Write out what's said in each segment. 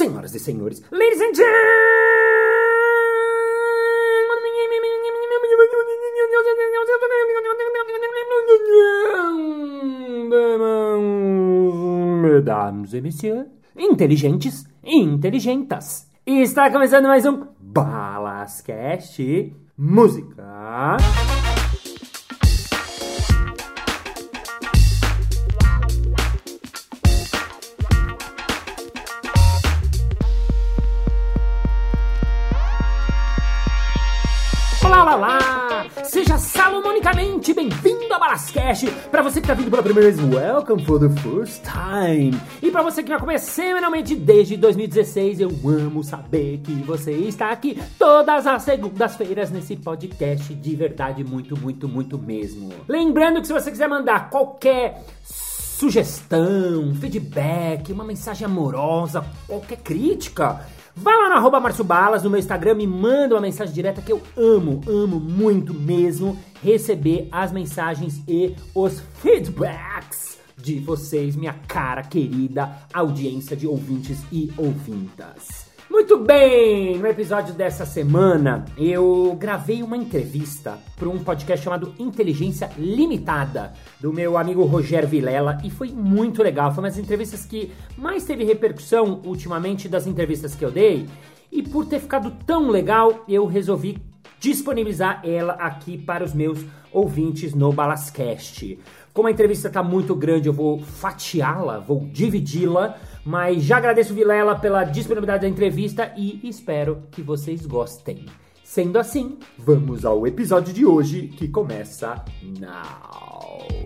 senhoras e senhores, ladies and gentlemen, mesdames e inteligentes e inteligentas. Está começando mais um Balascast Música. Balascast! Para você que tá vindo pela primeira vez, welcome for the first time! E para você que me acompanha semanalmente desde 2016, eu amo saber que você está aqui todas as segundas-feiras nesse podcast de verdade, muito, muito, muito mesmo. Lembrando que se você quiser mandar qualquer sugestão, feedback, uma mensagem amorosa, qualquer crítica, Vá lá no arroba Márcio Balas, no meu Instagram, me manda uma mensagem direta que eu amo, amo muito mesmo receber as mensagens e os feedbacks de vocês, minha cara querida audiência de ouvintes e ouvintas. Muito bem, no episódio dessa semana eu gravei uma entrevista para um podcast chamado Inteligência Limitada, do meu amigo Rogério Vilela, e foi muito legal. Foi uma das entrevistas que mais teve repercussão ultimamente das entrevistas que eu dei, e por ter ficado tão legal, eu resolvi disponibilizar ela aqui para os meus ouvintes no Balascast. Como a entrevista está muito grande, eu vou fatiá-la, vou dividi-la, mas já agradeço Vilela pela disponibilidade da entrevista e espero que vocês gostem. Sendo assim, vamos ao episódio de hoje que começa now.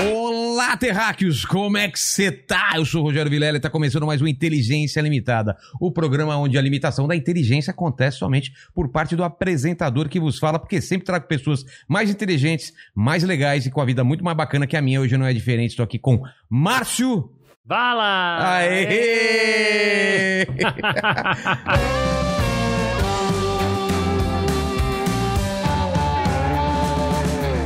Olá, terráqueos! Como é que você tá? Eu sou o Rogério Vilela e tá começando mais um Inteligência Limitada, o programa onde a limitação da inteligência acontece somente por parte do apresentador que vos fala, porque sempre trago pessoas mais inteligentes, mais legais e com a vida muito mais bacana que a minha. Hoje não é diferente, estou aqui com Márcio Vala! Aê!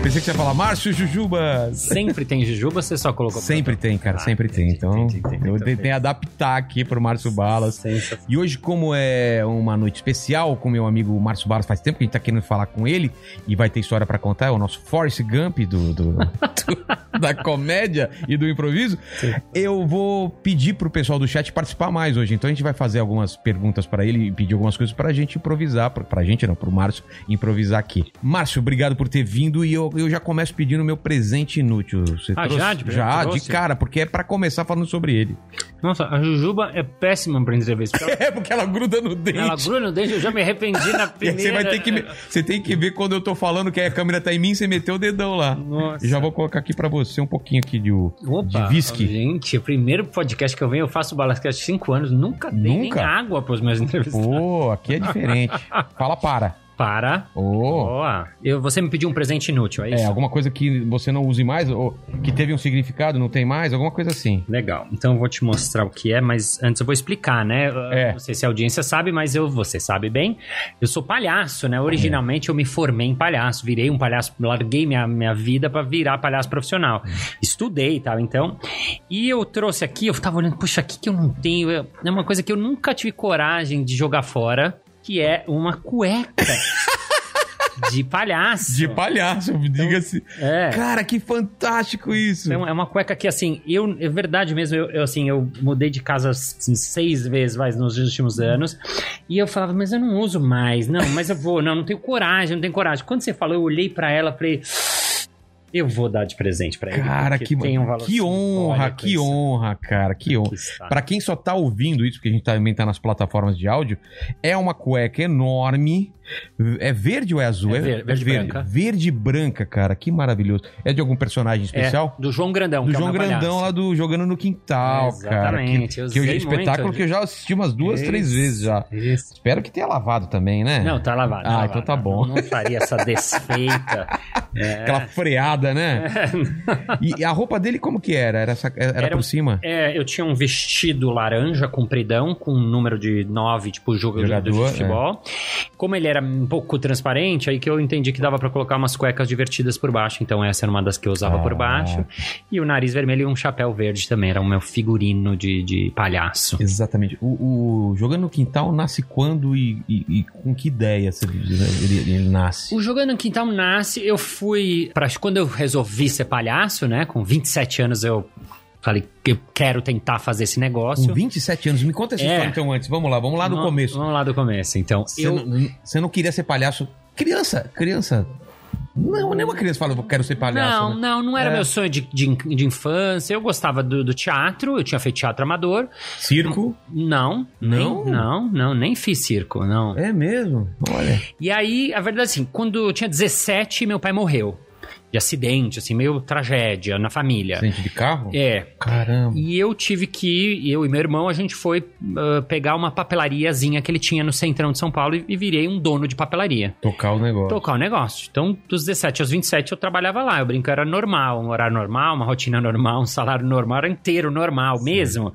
Pensei que você ia falar Márcio Jujubas. Sempre tem Jujuba, você só colocou Sempre tem, cara, Ah, sempre tem. entendi, Então, entendi. eu Então, tentei adaptar aqui pro Márcio Balas. E hoje, como é uma noite especial com meu amigo Márcio Balas, faz tempo que a gente tá querendo falar com ele e vai ter história pra contar, é o nosso Forrest Gump do, do- do- da comédia e do improviso. Eu vou pedir pro pessoal do chat participar mais hoje. Então a gente vai fazer algumas perguntas pra ele e pedir algumas coisas pra gente improvisar, pra, pra gente não, pro Márcio improvisar aqui. Márcio, obrigado por ter vindo e eu, eu já começo pedindo meu presente inútil. Você Ah, já? De- já, de trouxe? cara, porque é pra começar falando sobre ele. Nossa, a Jujuba é péssima pra entrevista. porque ela- É, porque ela gruda no dente. Ela gruda no dente, eu já me arrependi na primeira. Você vai ter que você tem que ver quando eu tô falando que a câmera tá em mim, você meteu o dedão lá. Nossa. Já vou colocar aqui pra você um pouquinho aqui de, Opa, de whisky. Gente, o primeiro podcast que eu venho, eu faço Balascast há 5 anos, nunca dei nem Nunca? água pros meus entrevistados. Pô, aqui é diferente. Fala para. Para. Ô. Ó, eu, você me pediu um presente inútil, é isso? É, alguma coisa que você não use mais, ou que teve um significado, não tem mais, alguma coisa assim. Legal. Então eu vou te mostrar o que é, mas antes eu vou explicar, né? É. Não sei se a audiência sabe, mas eu, você sabe bem. Eu sou palhaço, né? Originalmente eu me formei em palhaço, virei um palhaço, larguei minha, minha vida pra virar palhaço profissional. Estudei e tal, então. E eu trouxe aqui, eu tava olhando, puxa, aqui que eu não tenho. É é uma coisa que eu nunca tive coragem de jogar fora, que é uma cueca. De palhaço. De palhaço, diga-se. É. Cara, que fantástico isso. Então, é uma cueca que, assim, eu, é verdade mesmo, eu, eu, assim, eu mudei de casa assim, seis vezes mais nos últimos anos, e eu falava, mas eu não uso mais, não, mas eu vou, não, não tenho coragem, não tenho coragem. Quando você falou, eu olhei pra ela, falei, eu vou dar de presente pra ele. Cara, que, tem um valor que honra, simbólico que isso. honra, cara, que honra. Pra quem só tá ouvindo isso, porque a gente também tá nas plataformas de áudio, é uma cueca enorme. É verde ou é azul? É ver- verde e branca. Verde branca, cara, que maravilhoso. É de algum personagem especial? É, do João Grandão, Do é João meu Grandão palhaço. lá do Jogando no Quintal, cara. Que, Exatamente, eu que já, usei espetáculo muito. que eu já assisti umas duas, três Isso, vezes já. Isso. Espero que tenha lavado também, né? Não, tá lavado. Ah, tá então lavado. tá bom. Não, não faria essa desfeita. Aquela freada, né? E, a roupa dele como que era? Era, essa- era, Era por um- cima? É, eu tinha um vestido laranja compridão com um número de 9, tipo jogador, Jogador, de futebol. Como ele era um pouco transparente, aí que eu entendi que dava pra colocar umas cuecas divertidas por baixo. Então essa era uma das que eu usava por Ah. baixo. E o nariz vermelho e um chapéu verde também. Era o meu figurino de, de palhaço. Exatamente. O, o Jogando no Quintal nasce quando e, e- e com que ideia ele, ele nasce? O Jogando no Quintal nasce, eu fui. Pra, quando eu resolvi ser palhaço, né? Com 27 anos eu falei que eu quero tentar fazer esse negócio. Com 27 anos. Me conta essa É. história então antes. Vamos lá, vamos lá no Vamos- começo. Vamos lá do começo. Então, Você, eu. não, você não queria ser palhaço? Criança, criança. Não, nenhuma criança fala, eu quero ser palhaço. Não, né? não, não era É. meu sonho de, de, de infância. Eu gostava do, do teatro, eu tinha feito teatro amador. Circo? Não, Não? Nem, não, não, nem fiz circo, não. É mesmo? Olha. E aí, a verdade é assim, quando eu tinha 17, meu pai morreu. De acidente, assim, meio tragédia na família. Acidente de carro? É. Caramba. E eu tive que, eu e meu irmão, a gente foi ah, pegar uma papelariazinha que ele tinha no centrão de São Paulo e, e virei um dono de papelaria. Tocar o negócio. tocar o negócio. Então, dos 17 aos 27 eu trabalhava lá. Eu brinco, era normal, um horário normal, uma rotina normal, um salário normal, era inteiro normal mesmo.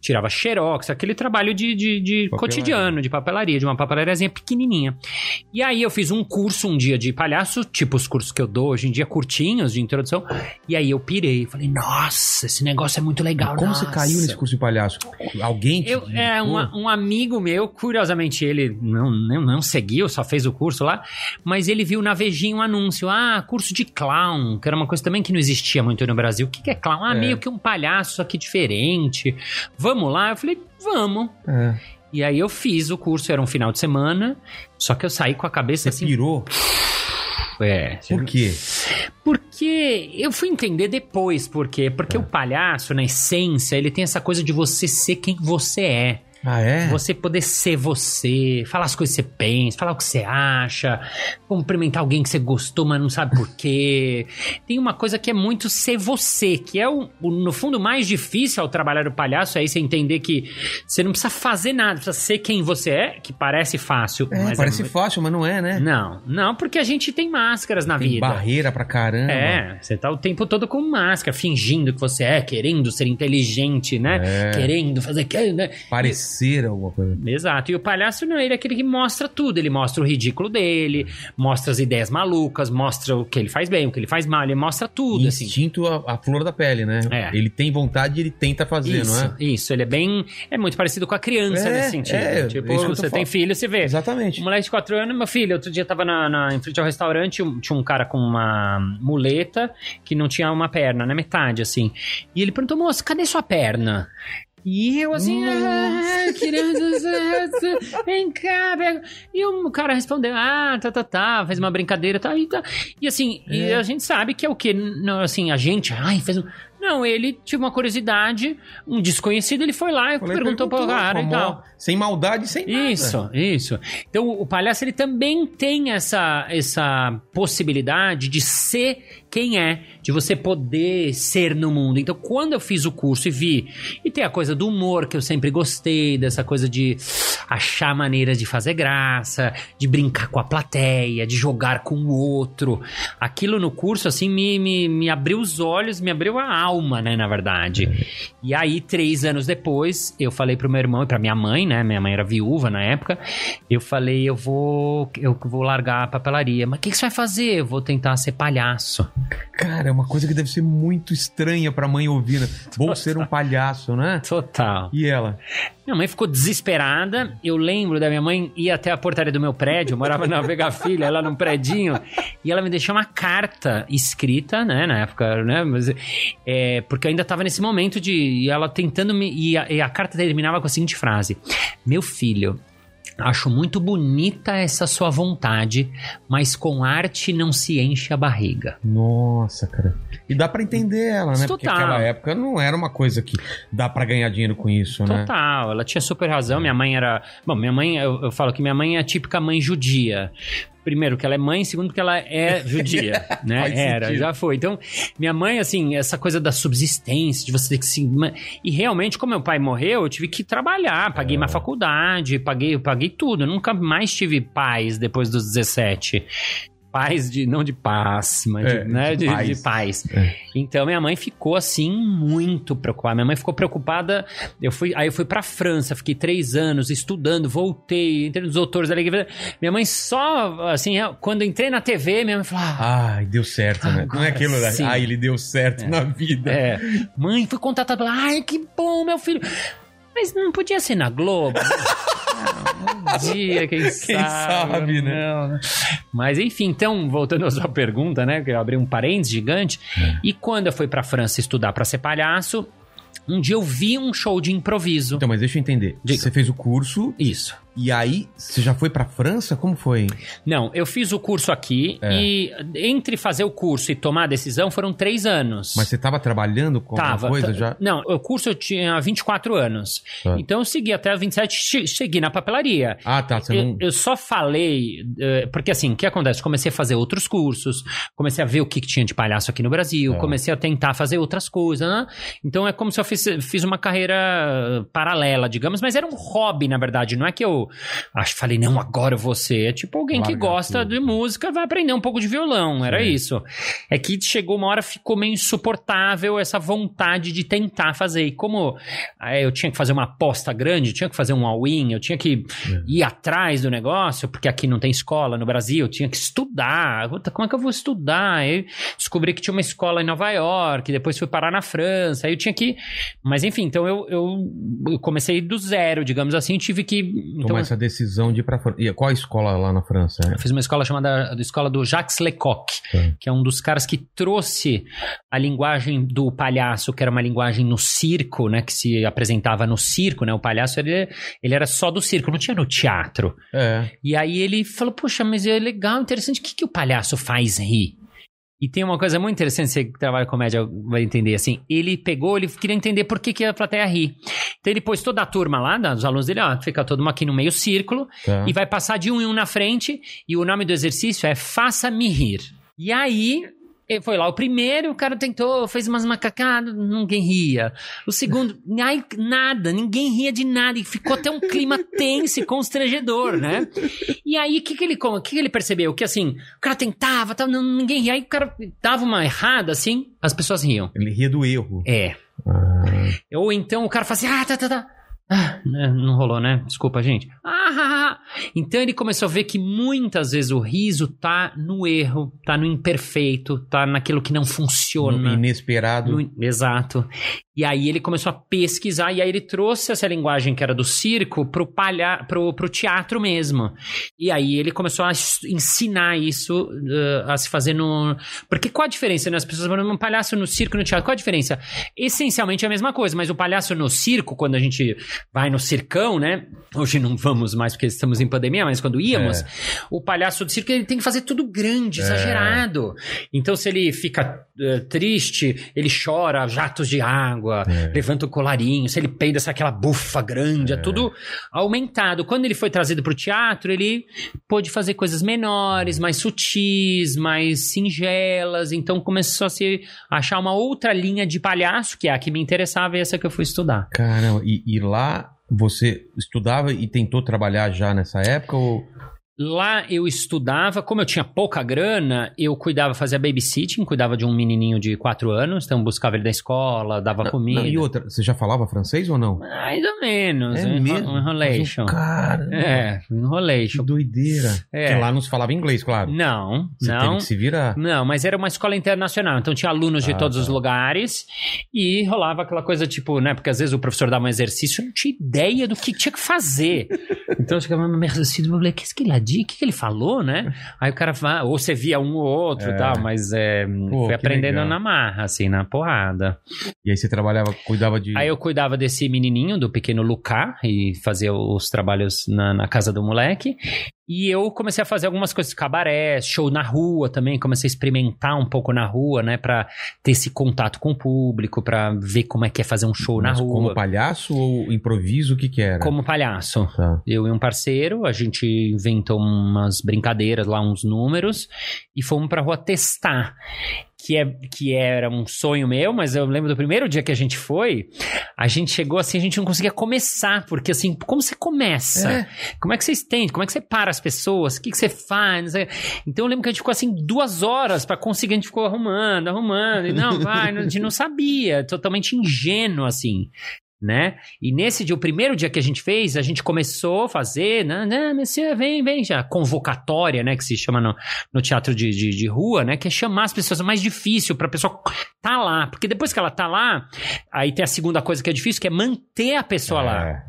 Tirava xerox, aquele trabalho de, de, de cotidiano, de papelaria, de uma papelariazinha pequenininha. E aí eu fiz um curso um dia de palhaço, tipo os cursos que eu dou hoje em dia, curtinhos, de introdução. E aí eu pirei, falei, nossa, esse negócio é muito legal. Como você nossa." caiu nesse curso de palhaço? Alguém te Eu, é, uma- um amigo meu, curiosamente, ele não, não, não seguiu, só fez o curso lá, mas ele viu na Vejinha um anúncio, ah, curso de clown, que era uma coisa também que não existia muito no Brasil. O que, que é clown? Ah, É. meio que um palhaço, que diferente. Vamos lá? Eu falei, vamos. É. E aí eu fiz o curso, era um final de semana, só que eu saí com a cabeça Você assim... pirou? É, Por quê? porque eu fui entender depois por quê. Porque É. o palhaço, na essência, ele tem essa coisa de você ser quem você é. Ah, é? Você poder ser você, falar as coisas que você pensa, falar o que você acha, cumprimentar alguém que você gostou, mas não sabe por quê. Tem uma coisa que é muito ser você, que é o, o, no fundo mais difícil ao trabalhar o palhaço, é você entender que você não precisa fazer nada, precisa ser quem você é, que parece fácil, É, mas parece é, fácil, mas não é, né? Não, não, porque a gente tem máscaras na Tem vida. barreira pra caramba. É, você tá o tempo todo com máscara, fingindo que você é, querendo ser inteligente, né? É. Querendo fazer né? Parecer alguma coisa. Exato. E o palhaço não, ele é aquele que mostra tudo. Ele mostra o ridículo dele, mostra as ideias malucas, mostra o que ele faz bem, o que ele faz mal, ele mostra tudo, assim. Instinto a, a flor da pele, né? É. Ele tem vontade e ele tenta fazer, Isso, não é? isso, ele é bem. É muito parecido com a criança É, nesse sentido. é, tipo, é tô você tem filho, você vê. Exatamente. Um moleque de 4 anos, meu filho, outro dia tava na, na- em frente ao restaurante, tinha um cara com uma muleta que não tinha uma perna, na metade, assim. E ele perguntou, moço, cadê sua perna? E eu assim, ah, criança, vem cá, pega. E o cara respondeu, ah, tá, tá, tá, fez uma brincadeira, tá, e tá. E assim, e É. a gente sabe que é o quê? Não, assim, a gente, ai, fez um... Não, ele tinha uma curiosidade, um desconhecido, ele foi lá e Falei, perguntou pro cara e tal. Sem maldade, sem nada. Isso, isso. Então o palhaço ele também tem essa, essa possibilidade de ser quem é, de você poder ser no mundo. Então quando eu fiz o curso e vi, e tem a coisa do humor que eu sempre gostei, dessa coisa de achar maneiras de fazer graça, de brincar com a plateia, de jogar com o outro. Aquilo no curso assim me, me, me abriu os olhos, me abriu a alma, né, na verdade. E aí, três anos depois, eu falei pro meu irmão e pra minha mãe, né? Minha mãe era viúva na época. Eu falei, eu vou, eu vou largar a papelaria. Mas o que, que você vai fazer? Eu vou tentar ser palhaço. Cara, é uma coisa que deve ser muito estranha pra mãe ouvir, né? Vou ser um palhaço, né? Total. E ela? Minha mãe ficou desesperada. Eu lembro da minha mãe ir até a portaria do meu prédio. Eu morava na Vega Filha, lá num predinho. E ela me deixou uma carta escrita, né? Na época, né? Mas, é, porque ainda tava nesse momento de... E ela tentando me... E a, e a carta terminava com a seguinte frase. Meu filho... Acho muito bonita essa sua vontade, mas com arte não se enche a barriga. Nossa, cara. E dá pra entender ela, né? Porque Total. naquela época não era uma coisa que dá pra ganhar dinheiro com isso, né? Total, ela tinha super razão. Minha mãe era. Bom, minha mãe, eu, eu falo que minha mãe é a típica mãe judia. Primeiro, que ela é mãe, segundo, que ela é judia, né? Era, sentido. já foi. Então, minha mãe, assim, essa coisa da subsistência, de você ter que se. E realmente, como meu pai morreu, eu tive que trabalhar, paguei É. minha faculdade, paguei, paguei tudo. Eu nunca mais tive paz depois dos 17. Paz de. Não de paz, mas É, de, né, de de, paz. de paz. É. Então minha mãe ficou assim muito preocupada. Minha mãe ficou preocupada. Eu fui, aí eu fui pra França, fiquei três anos estudando, voltei, entrei nos doutores da Liga. Minha mãe só, assim, quando entrei na TV, minha mãe falou: ah, Ai, deu certo, né? Não é aquilo da. sim. Ai, ele deu certo na vida. É. Mãe, fui contatada. Ai, que bom, meu filho. Mas não podia ser na Globo. Ah, um dia, quem, sabe, né? Não, né? Mas enfim, então, voltando à sua pergunta, né? Que eu abri um parênteses gigante. É. E quando eu fui pra França estudar pra ser palhaço, um dia eu vi um show de improviso. Então, mas deixa eu entender. Diga. Você fez o curso Isso. E aí você já foi pra França? Como foi? Não, eu fiz o curso aqui É. e entre fazer o curso e tomar a decisão foram três anos. Mas você tava trabalhando com alguma Tava. coisa tá- já? Não, o curso eu tinha 24 anos. Tá. Então eu segui até os 27, che- cheguei na papelaria. Ah, tá. Você Eu, não. eu só falei, eh, porque assim, o que acontece? Comecei a fazer outros cursos, comecei a ver o que, que tinha de palhaço aqui no Brasil, É. comecei a tentar fazer outras coisas, né? Então é como se eu fiz, fiz uma carreira paralela, digamos, mas era um hobby, na verdade. Não é que eu acho, falei, não, agora eu ser. É tipo alguém que Larga gosta tudo. de música, vai aprender um pouco de violão, era Sim. isso. É que chegou uma hora, ficou meio insuportável essa vontade de tentar fazer. E como eh, eu tinha que fazer uma aposta grande, eu tinha que fazer um all-in, eu tinha que É. ir atrás do negócio, porque aqui não tem escola no Brasil, eu tinha que estudar. Como é que eu vou estudar? Aí descobri que tinha uma escola em Nova York, depois fui parar na França, aí eu tinha que. Mas enfim, então eu, eu, eu comecei do zero, digamos assim, tive que. Então, Tomar essa decisão de ir pra França. E qual a escola lá na França? eu fiz uma escola chamada a escola do Jacques Lecoq, Tá. que é um dos caras que trouxe a linguagem do palhaço, que era uma linguagem no circo, né, que se apresentava no circo, né, o palhaço ele, ele era só do circo, não tinha no teatro. É. E aí ele falou, poxa, mas é legal, interessante, o que, que o palhaço faz rir? E tem uma coisa muito interessante, você que trabalha com comédia vai entender, assim, ele pegou, ele queria entender por que, que a plateia ri. Então ele pôs toda a turma lá, né, os alunos dele, ó, fica todo mundo aqui no meio círculo, Tá. e vai passar de um em um na frente, e o nome do exercício é Faça-me Rir. E aí, foi lá o primeiro, o cara tentou, fez umas macacadas, ninguém ria. O segundo, ai, nada, ninguém ria de nada, e ficou até um clima tenso e constrangedor, né? E aí, o que, que ele o que, que ele percebeu? Que assim, o cara tentava, tava, não- ninguém ria, aí o cara dava uma errada, assim, as pessoas riam. Ele ria do erro. É. Ah, Ou então o cara fala assim, ah, tá, tá, tá. Ah, né, não rolou, né? Desculpa, gente. Ah. Então ele começou a ver que muitas vezes o riso tá no erro, tá no imperfeito, tá naquilo que não no funciona. inesperado. No- exato. E aí ele começou a pesquisar, e aí ele trouxe essa linguagem que era do circo pro, palha, pro, pro teatro mesmo. E aí ele começou a ensinar isso eh, a se fazer no. Porque qual a diferença, né? As pessoas falam, um palhaço no circo e no teatro, qual a diferença? Essencialmente é a mesma coisa, mas o palhaço no circo, quando a gente vai no circão, né? Hoje não vamos mais porque estamos em pandemia, mas quando íamos, É. o palhaço do circo ele tem que fazer tudo grande, exagerado. Então, se ele fica eh, triste, ele chora jatos de água, É. levanta o colarinho. Se ele peida, sai aquela bufa grande, é. tudo aumentado. Quando ele foi trazido para o teatro, ele pôde fazer coisas menores, mais sutis, mais singelas. Então, começou a se achar uma outra linha de palhaço, que é a que me interessava e essa que eu fui estudar. Caramba, e, e lá você estudava e tentou trabalhar já nessa época? Ou... Lá eu estudava, como eu tinha pouca grana, eu cuidava, fazia babysitting, cuidava de um menininho de 4 anos, então buscava ele da escola, dava comida. Não, e outra, você já falava francês ou não? Mais ou menos, É um, mesmo? um enrolation. O Cara, É, um que enrolation. doideira. É. Porque lá não se falava inglês, claro. Não, Você teve não. que se virar. Não, mas era uma escola internacional, então tinha alunos de Ah, todos tá. os lugares e rolava aquela coisa tipo, né? Porque às vezes o professor dava um exercício, eu não tinha ideia do que tinha que fazer. então eu exercício e falei, que que adia? O que, que ele falou, né? Aí o cara vai, ou você via um ou outro e É. tal, mas é, Pô, fui aprendendo legal. na marra, assim, na porrada. E aí você trabalhava, cuidava de. Aí eu cuidava desse menininho, do pequeno Lucas, e fazia os trabalhos na, na casa do moleque. E eu comecei a fazer algumas coisas, cabaré, show na rua também, comecei a experimentar um pouco na rua, né, pra ter esse contato com o público, pra ver como é que é fazer um show na Mas rua. Como palhaço ou improviso, o que que era? Como palhaço. Tá. Eu e um parceiro, a gente inventou umas brincadeiras lá, uns números, e fomos pra rua testar. Que, é, que era um sonho meu, mas eu lembro do primeiro dia que a gente foi, a gente chegou assim, a gente não conseguia começar, porque assim, como você começa? É. Como é que você estende? Como é que você para as pessoas? O que, que você faz? Então eu lembro que a gente ficou assim duas horas pra conseguir, a gente ficou arrumando, arrumando, e não, vai, a gente não sabia, totalmente ingênuo assim. Né? E nesse dia, o primeiro dia que a gente fez, a gente começou a fazer, né, né vem, vem, já, convocatória, né, que se chama no, no teatro de, de, de rua, né, que é chamar as pessoas, é mais difícil pra pessoa tá lá, porque depois que ela tá lá, aí tem a segunda coisa que é difícil, que é manter a pessoa lá.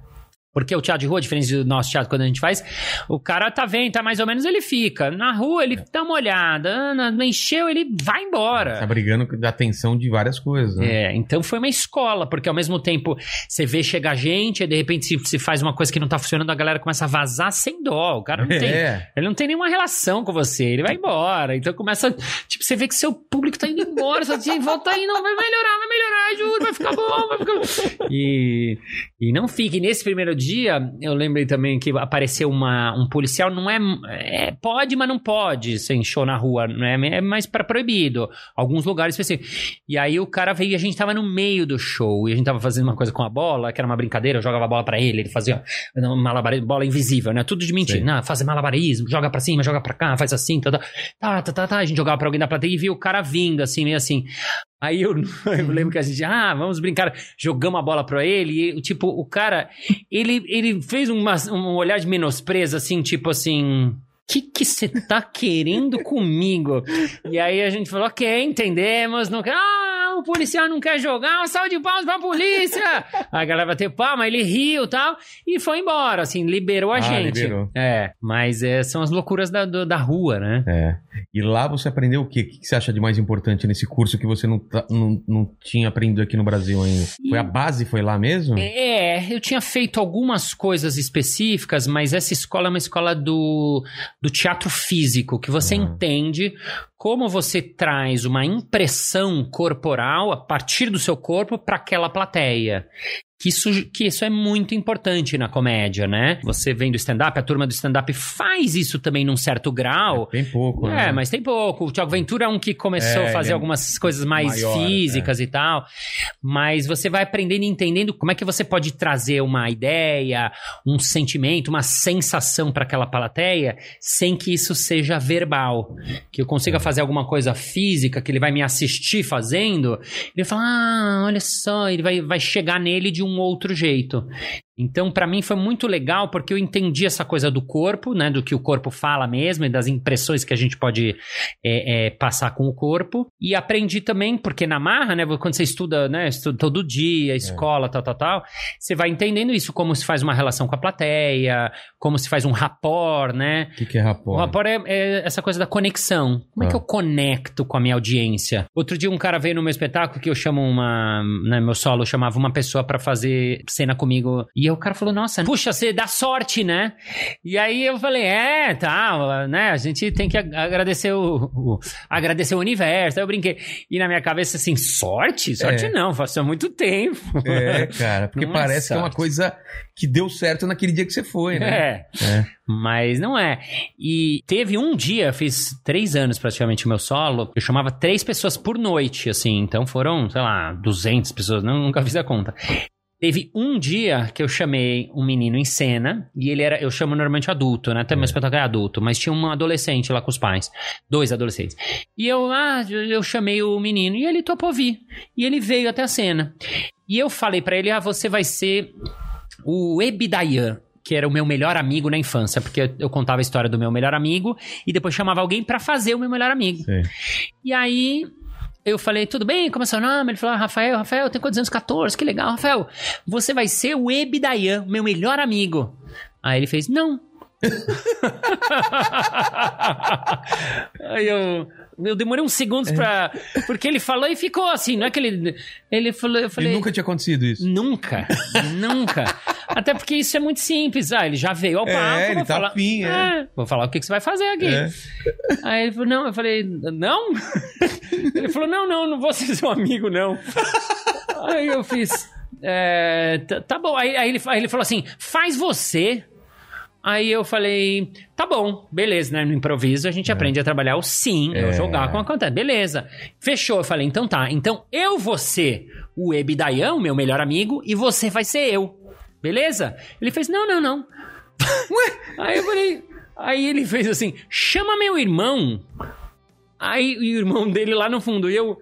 É. Porque o teatro de rua, diferente do nosso teatro quando a gente faz, o cara tá vendo, tá mais ou menos, ele fica. Na rua, ele dá uma olhada, não encheu, ele vai Tá embora. brigando da atenção de várias coisas. Né? É, então foi uma escola, porque ao mesmo tempo você vê chegar gente, e de repente se, se faz uma coisa que não tá funcionando, a galera começa a vazar sem dó. O cara não tem. É. Ele não tem nenhuma relação com você, ele vai embora. Então começa. Tipo, você vê que seu público tá indo embora, você diz, volta aí, não, vai melhorar, vai melhorar, juro, vai ficar bom, vai ficar. E, e não fique. Nesse primeiro dia, eu lembrei também que apareceu uma, um policial, não é, é. Pode, mas não pode sem show na rua, não é, é mais para proibido. Alguns lugares específicos. E aí o cara veio e a gente tava no meio do show, e a gente tava fazendo uma coisa com a bola, que era uma brincadeira, eu jogava a bola pra ele, ele fazia um malabarismo, bola invisível, né? Tudo de mentira. Não, fazer malabarismo, joga pra cima, joga pra cá, faz assim, tá, tá, tá, tá, tá, tá. A gente jogava pra alguém da plateia e viu o cara vindo, assim, meio assim. Aí eu, eu lembro que a gente, ah, vamos brincar, jogamos a bola pra ele, e tipo, o cara, ele, ele fez uma, um olhar de menosprezo, assim, tipo assim, que que você tá querendo comigo? E aí a gente falou, ok, entendemos, não quer, ah, o policial não quer jogar, uma salva de palmas pra polícia! a galera bateu palma, ele riu e tal, e foi embora, assim, liberou a Ah, gente. liberou. É, mas é, são as loucuras da, da rua, né? É. E lá você aprendeu o quê? O que você acha de mais importante nesse curso que você não, tá- não, não tinha aprendido aqui no Brasil ainda? Foi a base, foi lá mesmo? É, eu tinha feito algumas coisas específicas, mas essa escola é uma escola do, do teatro físico, que você Ah. entende como você traz uma impressão corporal a partir do seu corpo para aquela plateia. Que isso, que isso é muito importante na comédia, né? Você vem do stand-up, a turma do stand-up faz isso também num certo grau. Bem pouco, né? É, mas tem pouco. O Thiago Ventura é um que começou É, a fazer é algumas coisas mais maior, físicas e tal. Mas você vai aprendendo e entendendo como é que você pode trazer uma ideia, um sentimento, uma sensação para aquela plateia sem que isso seja verbal. Que eu consiga fazer alguma coisa física, que ele vai me assistir fazendo, ele vai falar: ah, olha só, ele vai, vai chegar nele de um outro jeito. Então, pra mim foi muito legal porque eu entendi essa coisa do corpo, né, do que o corpo fala mesmo e das impressões que a gente pode é, é, passar com o corpo. E aprendi também, porque na marra, né, quando você estuda, né, estuda todo dia, escola, tal, tal, tal, você vai entendendo isso, como se faz uma relação com a plateia, como se faz um rapport, né? O que, que é rapó? O rapport é, é essa coisa da conexão. Como é Ah. que eu conecto com a minha audiência? Outro dia um cara veio no meu espetáculo que eu chamo uma, né, meu solo eu chamava uma pessoa pra fazer cena comigo e aí o cara falou: "Nossa, puxa, você dá sorte, né?" E aí eu falei: "É, tá, né, a gente tem que ag- agradecer o, o- agradecer o universo". Aí eu brinquei. E na minha cabeça assim, sorte? Sorte É. não, faço há muito tempo. É, cara, porque Não é parece que é uma coisa que deu certo naquele dia que você foi, né? É. É. Mas não é. E teve um dia, fiz três anos praticamente o meu solo, eu chamava três pessoas por noite, assim. Então foram, sei lá, 200 pessoas, não, nunca fiz a conta. Teve um dia que eu chamei um menino em cena, e ele era, eu chamo normalmente adulto, né? Até meu espetáculo é adulto, mas tinha um adolescente lá com os pais, dois adolescentes. E eu, ah, eu chamei o menino, e ele topou vir. E ele veio até a cena. E eu falei pra ele, ah, você vai ser o Ebidayan, que era o meu melhor amigo na infância, porque eu contava a história do meu melhor amigo e depois chamava alguém pra fazer o meu melhor amigo. Sei. E aí eu falei, tudo bem, como é seu nome? Ele falou, ah, Rafael, Rafael, tem quantos anos? 14, que legal, Rafael. Você vai ser o Ebidayan, meu melhor amigo. Aí ele fez, não. Aí eu, eu demorei uns segundos pra. Porque ele falou e ficou assim, não é que ele. Ele falou, eu falei. E nunca tinha acontecido isso. Nunca, nunca. Até porque isso é muito simples. Ah, ele já veio ao É, palco. ele vou tá falar, afim, é. "Ah, Vou falar o que, que você vai fazer aqui. É. Aí ele falou, não. Eu falei, não? Ele falou, não, não, não vou ser seu amigo, não. Aí eu fiz, é, tá, tá bom. Aí, aí ele, aí ele falou assim, faz você Aí eu falei, tá bom, beleza, né? No improviso a gente aprende a trabalhar o sim, é. É. jogar com a conta. Beleza. Fechou. Eu falei, então tá. Então eu vou ser o Ebidaião, meu melhor amigo, e você vai ser eu. Beleza? Ele fez, não, não, não. Ué? Aí eu falei. Aí ele fez assim: chama meu irmão. Aí o irmão dele lá no fundo, e eu.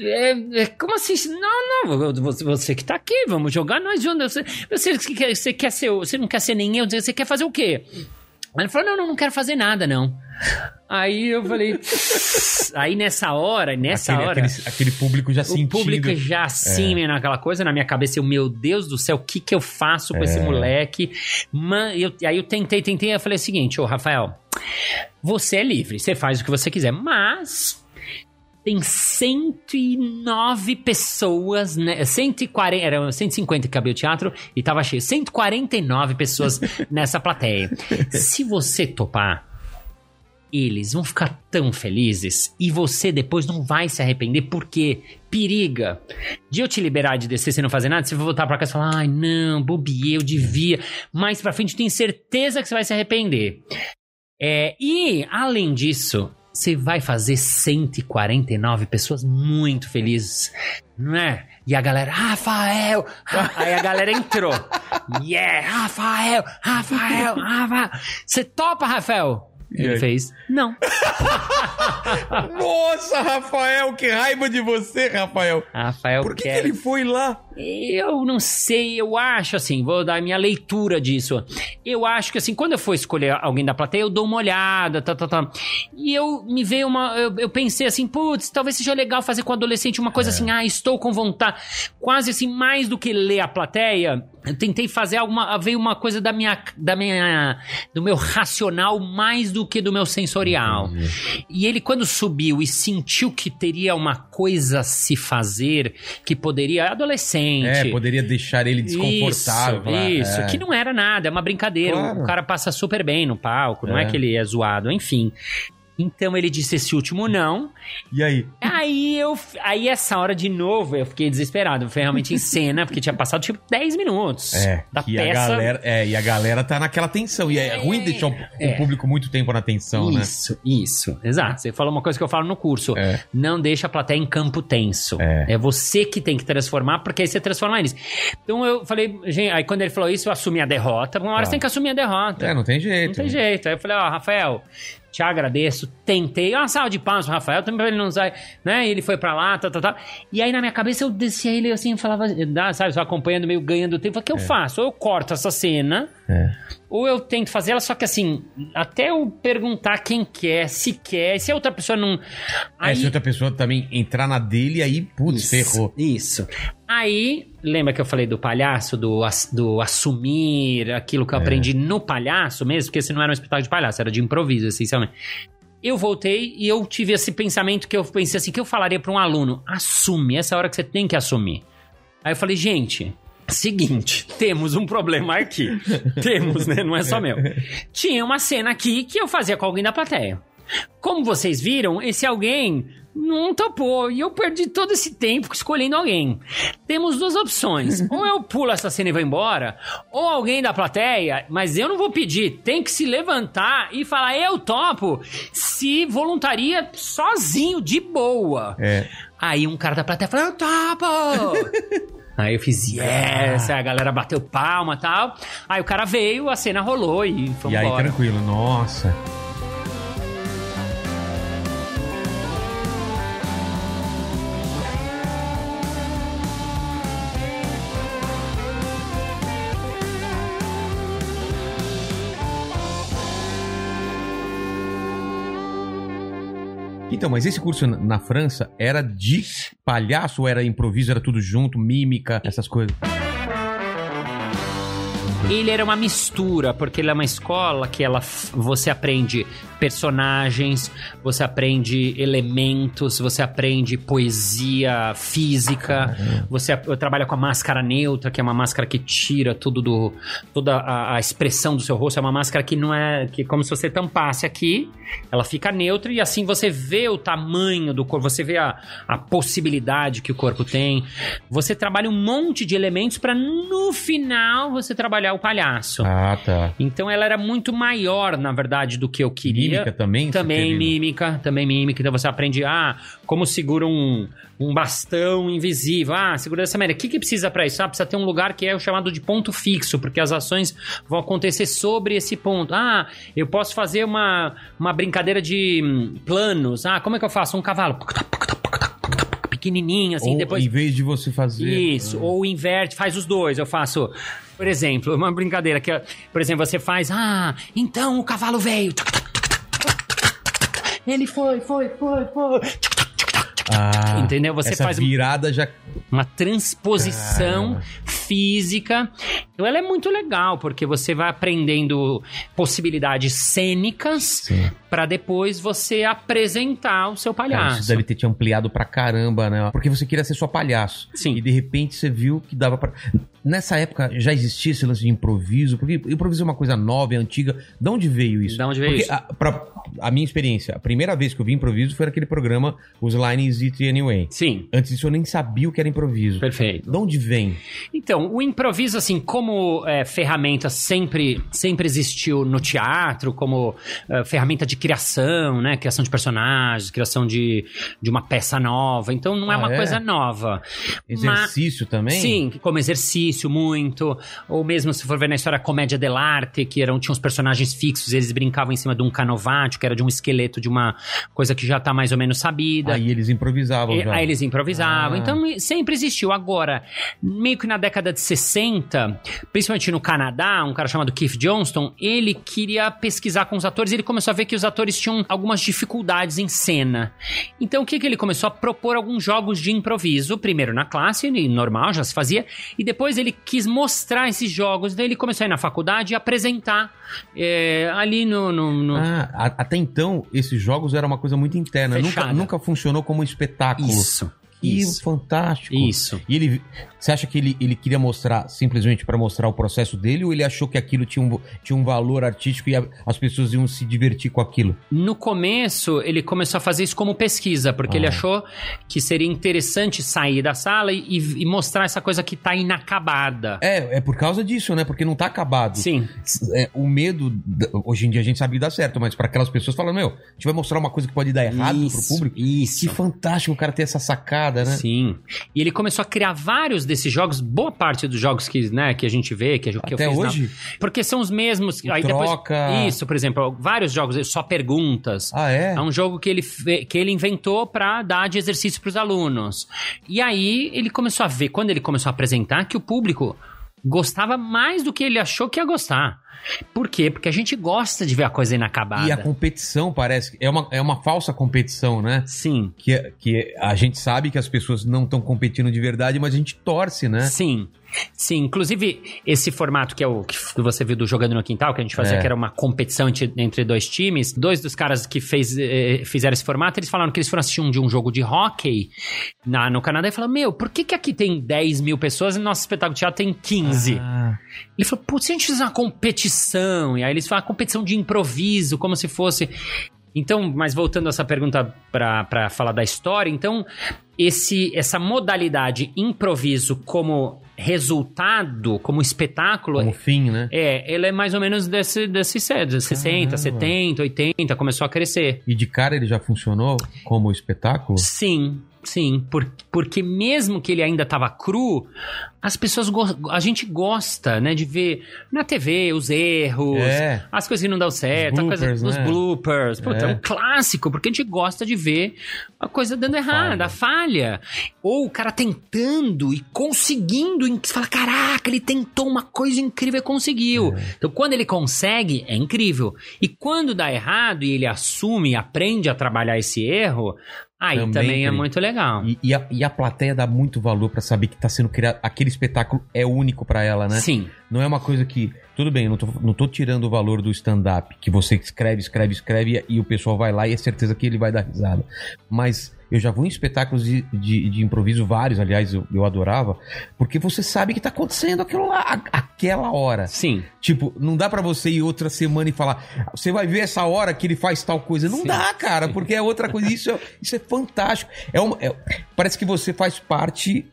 é, é, como assim? Não, não, você, você que tá aqui, vamos jogar nós juntos. Você, você, quer, você quer ser. Você não quer ser nem eu, você quer fazer o quê? Ele falou: não, não, não quero fazer nada, não. Aí eu falei. Aí nessa hora, nessa aquele, hora. aquele, aquele público já O sentindo. público já assim, né, naquela coisa, na minha cabeça, eu, meu Deus do céu, o que que eu faço com esse moleque? Man, eu, aí eu tentei, tentei, eu falei o seguinte, ô Rafael, você é livre, você faz o que você quiser, mas tem 109 pessoas, né? 140, era 150 que cabia o teatro e tava cheio. 149 pessoas nessa plateia. Se você topar, eles vão ficar tão felizes e você depois não vai se arrepender porque periga de eu te liberar de descer sem não fazer nada, você vai voltar pra casa e falar, ai não, bobiei, eu devia. Mais pra frente eu tenho certeza que você vai se arrepender. É, e, além disso, você vai fazer 149 pessoas muito felizes, não é? E a galera, Rafael! Ra-" Aí a galera entrou. Yeah, Rafael! Rafael! Rafael! Você topa, Rafael? E Ele aí? fez, não. Nossa, Rafael, que raiva de você, Rafael. Rafael Por que, que ele foi lá? Eu não sei, eu acho assim, vou dar a minha leitura disso. Eu acho que assim, quando eu for escolher alguém da plateia, eu dou uma olhada, tá, tá, tá. E eu me veio uma. Eu, eu pensei assim, putz, talvez seja legal fazer com o adolescente uma coisa assim, ah, estou com vontade. Quase assim, mais do que ler a plateia, eu tentei fazer alguma. Veio uma coisa da minha. Da minha do meu racional mais do que do meu sensorial. E ele, quando subiu e sentiu que teria uma coisa a se fazer, que poderia. Adolescente. É, poderia deixar ele desconfortável. Isso, lá, isso. é. que não era nada, é uma brincadeira. Claro. O cara passa super bem no palco, não é. É. que ele é zoado, enfim. Então ele disse esse último não. E aí? Aí eu. Aí essa hora de novo eu fiquei desesperado. Foi realmente em cena, porque tinha passado tipo 10 minutos É, da que peça. a galera, é, e a galera tá naquela tensão. E é, ruim deixar o, o é. público muito tempo na tensão, né? Isso, isso, exato. Você falou uma coisa que eu falo no curso. É. Não deixa a plateia em campo tenso. É. você que tem que transformar, porque aí você transforma eles. Então eu falei, gente, aí quando ele falou isso, eu assumi a derrota. Uma hora Tá. você tem que assumir a derrota. É, não tem jeito. Não tem jeito. Aí eu falei, ó, Rafael, te agradeço, tentei. Uma salva de palmas pro Rafael, também pra ele não sair, né? E ele foi pra lá, tal, tal, tal. E aí na minha cabeça eu descia ele assim, eu falava, dá, sabe, só acompanhando, meio ganhando tempo. O que eu faço? Ou eu corto essa cena, É. ou eu tento fazer ela, só que assim, até eu perguntar quem quer, se quer, se a outra pessoa não. É, se outra pessoa também entrar na dele, aí, putz, ferrou. Isso. Aí, lembra que eu falei do palhaço, do, do assumir aquilo que eu aprendi no palhaço mesmo? Porque esse não era um espetáculo de palhaço, era de improviso, essencialmente. Eu voltei e eu tive esse pensamento que eu pensei assim, que eu falaria para um aluno, assume, essa é a hora que você tem que assumir. Aí eu falei, gente, seguinte, temos um problema aqui. temos, né? Não é só meu. Tinha uma cena aqui que eu fazia com alguém da plateia. Como vocês viram, esse alguém não topou e eu perdi todo esse tempo escolhendo alguém. Temos duas opções: ou eu pulo essa cena e vou embora, ou alguém da plateia, mas eu não vou pedir, tem que se levantar e falar eu topo, se voluntaria sozinho, de boa. É. Aí um cara da plateia falou: eu topo! Aí eu fiz yes, aí a galera bateu palma e tal. Aí o cara veio, a cena rolou e foi E aí, embora. tranquilo, nossa. Então, mas esse curso na- França era de palhaço era improviso, era tudo junto, mímica, essas coisas? Ele era uma mistura, porque ele é uma escola que ela, você aprende personagens, você aprende elementos, você aprende poesia física, você trabalha com a máscara neutra, que é uma máscara que tira tudo do toda a, a expressão do seu rosto, é uma máscara que não é que é como se você tampasse aqui, ela fica neutra e assim você vê o tamanho do corpo, você vê a, a possibilidade que o corpo tem. Você trabalha um monte de elementos para no final você trabalhar trabalhar o palhaço. Ah, tá. Então ela era muito maior, na verdade, do que eu queria. Mímica também? Também mímica, também mímica. Então você aprende, ah, como segura um, um bastão invisível. Ah, segura dessa maneira. O que, que precisa pra isso? Ah, precisa ter um lugar que é o chamado de ponto fixo, porque as ações vão acontecer sobre esse ponto. Ah, eu posso fazer uma, uma brincadeira de hum, planos. Ah, como é que eu faço? Um cavalo. Pequenininho, assim, Ou, depois... Em vez de você fazer. Isso, ou inverte, faz os dois. Eu faço, por exemplo, uma brincadeira que, por exemplo, você faz, ah, então o cavalo veio. Ele foi, foi, foi, foi. Ah, Entendeu? Você faz virada já. Uma transposição física. Então ela é muito legal, porque você vai aprendendo possibilidades cênicas Sim. Para depois você apresentar o seu Cara, palhaço. isso deve ter te ampliado pra caramba, né? Porque você queria ser só palhaço. Sim. E de repente você viu que dava pra. Nessa época já existia esse lance de improviso, porque improviso é uma coisa nova, é antiga. De onde veio isso? De onde veio porque isso? A, pra- a minha experiência, a primeira vez que eu vi improviso foi naquele programa Os Lines It Anyway. Sim, Antes disso eu nem sabia o que era improviso. perfeito. De onde vem? Então, o improviso, assim, como é, ferramenta sempre, sempre existiu no teatro, como é, ferramenta de criação, né? Criação de personagens, criação de, de uma peça nova. Então, não é Ah, uma é? coisa nova. Exercício também? Sim, como exercício, muito. Ou mesmo se for ver na história Comédia dell'arte, que eram, tinham os personagens fixos, eles brincavam em cima de um canovate, que era de um esqueleto de uma coisa que já tá mais ou menos sabida. Aí eles improvisavam E- já. Aí eles improvisavam. Ah. Então sempre existiu. Agora, meio que na década de 60, principalmente no Canadá, um cara chamado Keith Johnston, ele queria pesquisar com os atores e ele começou a ver que os atores tinham algumas dificuldades em cena. Então o que, que ele começou a propor alguns jogos de improviso, primeiro na classe, e normal, já se fazia, e depois ele quis mostrar esses jogos. Daí ele começou a ir na faculdade e apresentar é, ali no. no- no- Ah, a- até então, esses jogos eram uma coisa muito interna. Nunca, Fechada. nunca funcionou como espetáculo. Isso. Que Isso. fantástico. Isso. E ele, você acha que ele, ele queria mostrar simplesmente para mostrar o processo dele ou ele achou que aquilo tinha um, tinha um valor artístico e a- as pessoas iam se divertir com aquilo? No começo, ele começou a fazer isso como pesquisa, porque Ah. ele achou que seria interessante sair da sala e, e mostrar essa coisa que tá inacabada. É, é por causa disso, né? Porque não tá acabado. Sim, É, o medo, hoje em dia a gente sabe que dá certo, mas para aquelas pessoas falando, meu, a gente vai mostrar uma coisa que pode dar errado pro público. Isso. Que fantástico o cara ter essa sacada, né? Sim. E ele começou a criar vários desses jogos, boa parte dos jogos que, né, que a gente vê, que, que eu Até na- hoje? Porque são os mesmos. O aí troca. depois. Isso, por exemplo, vários jogos, só perguntas. Ah, é? É um jogo que ele, fe- que ele inventou pra dar de exercício pros alunos. E aí ele começou a ver, quando ele começou a apresentar, que o público gostava mais do que ele achou que ia gostar. Por quê? Porque a gente gosta de ver a coisa inacabada. E a competição parece é uma, é uma falsa competição, né? Sim. Que, é- que a gente sabe que as pessoas não estão competindo de verdade, mas a gente torce, né? Sim. Sim, inclusive esse formato que é o que você viu do Jogando no Quintal, que a gente fazia, É. que era uma competição entre, entre dois times, dois dos caras que fez, eh, fizeram esse formato, eles falaram que eles foram assistir um de um jogo de hockey na, no Canadá e falaram, meu, por que, que aqui tem 10 mil pessoas e nosso espetáculo de teatro tem 15? Ah, Ele falou, putz, se a gente fizer uma competição, e aí eles falaram uma competição de improviso, como se fosse. Então, mas voltando a essa pergunta para falar da história, então, esse, essa modalidade improviso como resultado, como espetáculo, como fim, né? é, ele é mais ou menos desse, desse 60, Caramba. 70, 80, começou a crescer. E de cara ele já funcionou como espetáculo? Sim, sim, por, porque mesmo que ele ainda estava cru, as pessoas a gente gosta, né, de ver na TV os erros, É. as coisas que não dão certo, a coisa- bloopers, os né? bloopers, Puta, é. É. um clássico, porque a gente gosta de ver a coisa dando errado, a falha, ou o cara tentando e conseguindo, e você fala, caraca, ele tentou uma coisa incrível e conseguiu. É. Então, quando ele consegue, é incrível. E quando dá errado e ele assume e aprende a trabalhar esse erro, aí Também também, é muito legal. E, e a, e a plateia dá muito valor pra saber que tá sendo criado. Aquele espetáculo é único pra ela, né? Sim, Não é uma coisa que. Tudo bem, eu não tô, não tô tirando o valor do stand-up, que você escreve, escreve, escreve e o pessoal vai lá e é certeza que ele vai dar risada. Mas eu já vou em espetáculos de, de, de improviso, vários, aliás, eu, eu adorava, porque você sabe que tá acontecendo aquilo lá. A, a naquela hora. Sim. Tipo, não dá pra você ir outra semana e falar, você vai ver essa hora que ele faz tal coisa. Não Sim, dá, cara, porque é outra coisa. Isso é, isso é fantástico. É uma- é- parece que você faz parte,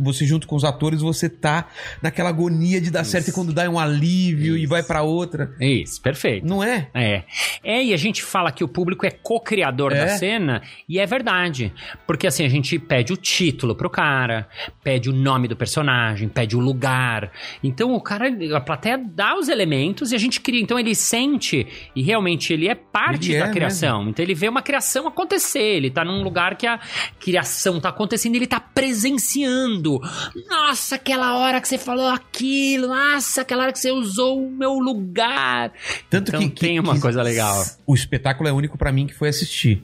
você junto com os atores, você tá naquela agonia de dar certo e quando dá é um alívio e Isso. vai pra outra. Isso, perfeito. Não é? É. É, e a gente fala que o público é co-criador É. da cena, e é verdade. Porque assim, a gente pede o título pro cara, pede o nome do personagem, pede o lugar. Então o cara, a plateia dá os elementos e a gente cria. Então ele sente, e realmente ele é parte Ele da é criação. Então ele vê uma criação acontecer. Ele tá num lugar que a criação tá acontecendo, ele tá presenciando. Nossa, aquela hora que você falou aquilo, nossa, aquela hora que você usou o meu lugar. Tanto Então que, que- tem uma que coisa legal. O espetáculo é único pra mim que foi assistir.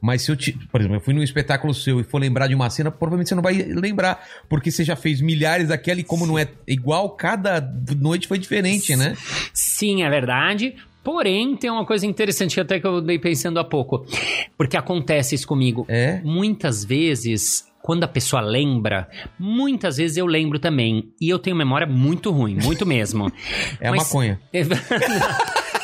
Mas se eu te, por exemplo, eu fui num espetáculo seu e for lembrar de uma cena, provavelmente você não vai lembrar, porque você já fez milhares daquela e como não é igual, cada noite foi diferente, né? Sim, é verdade. Porém, tem uma coisa interessante até que eu dei pensando há pouco. Porque acontece isso comigo. É. Muitas vezes, quando a pessoa lembra, muitas vezes eu lembro também. E eu tenho memória muito ruim, muito mesmo. É a Mas- maconha.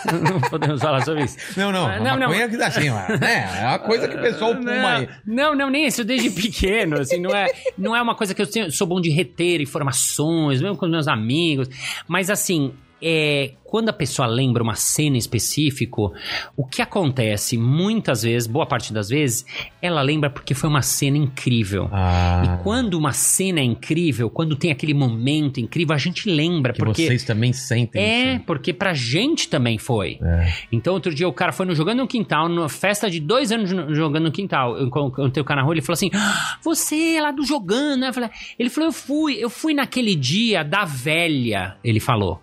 não, não podemos falar sobre isso. Não, não, Ah, não, não. maconha que dá assim, né? É uma coisa que o pessoal fuma aí. Não, não, nem isso, desde pequeno, assim, não é, não é uma coisa que eu sou bom de reter informações, mesmo com os meus amigos, mas assim, é, quando a pessoa lembra uma cena em específico, o que acontece muitas vezes, boa parte das vezes, ela lembra porque foi uma cena incrível. Ah, E quando uma cena é incrível, quando tem aquele momento incrível, a gente lembra, que porque vocês também sentem é, isso. porque pra gente também foi. É. Então, outro dia o cara foi no Jogando no Quintal, numa festa de dois anos no Jogando no Quintal. Eu encontrei o cara na rua, ele falou assim: "Ah, Você é lá do Jogando, né? Ele falou: Eu fui, eu fui naquele dia da velha, ele falou.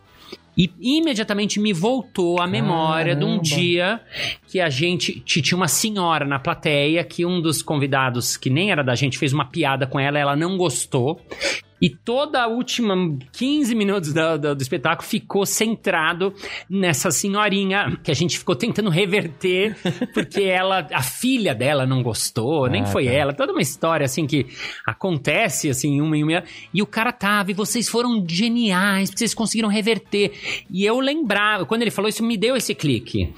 E imediatamente me voltou a memória de um Caramba. dia que a gente tinha uma senhora na plateia que um dos convidados, que nem era da gente, fez uma piada com ela, ela não gostou. E toda a última 15 minutos do, do- do espetáculo ficou centrado nessa senhorinha que a gente ficou tentando reverter, porque ela, a filha dela não gostou, nem Ah, foi tá. ela. Toda uma história assim que acontece assim, uma em uma. E o cara tava, e vocês foram geniais, vocês conseguiram reverter. E eu lembrava, quando ele falou isso, me deu esse clique.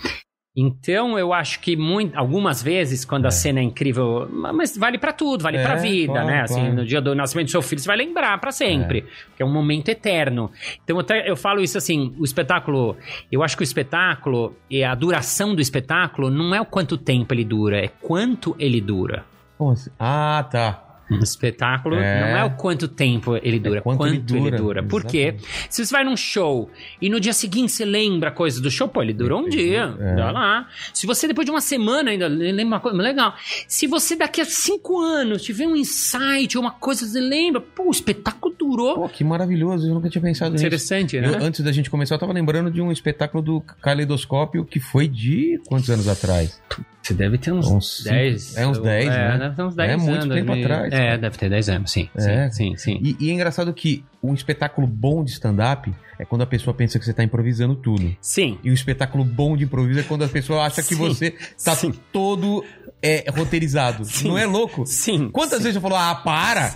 Então, eu acho que muito, algumas vezes, quando a cena é incrível, mas vale pra tudo, vale É, pra vida, claro, né? Assim, claro. no dia do nascimento do seu filho, você vai lembrar pra sempre, que é um momento eterno. Então, até eu falo isso assim, o espetáculo, eu acho que o espetáculo e a duração do espetáculo não é o quanto tempo ele dura, é quanto ele dura. Assim? Ah, tá. Um espetáculo É. não é o quanto tempo ele dura, quanto quanto, ele ele dura, dura. Porque se você vai num show e no dia seguinte você lembra coisas do show, pô, ele durou um dia, É. dá lá. Se você depois de uma semana ainda lembra uma coisa legal. Se você daqui a cinco anos tiver um insight ou uma coisa você lembra, pô, o espetáculo durou. Pô, que maravilhoso, eu nunca tinha pensado nisso. Interessante, né? Eu, antes da gente começar, eu tava lembrando de um espetáculo do Caleidoscópio que foi de quantos anos atrás? Você deve ter uns, Uns cinco- 10. é, uns 10, é, né? Ter uns 10 É anos. muito tempo atrás, É, cara. deve ter 10 anos, sim. É. Sim, sim, sim. E, e é engraçado que um espetáculo bom de stand-up é quando a pessoa pensa que você tá improvisando tudo. Sim. E um espetáculo bom de improviso é quando a pessoa acha que Sim. você tá Sim. todo é, roteirizado. Sim. Não é louco? Sim. Quantas vezes eu falo, ah, para!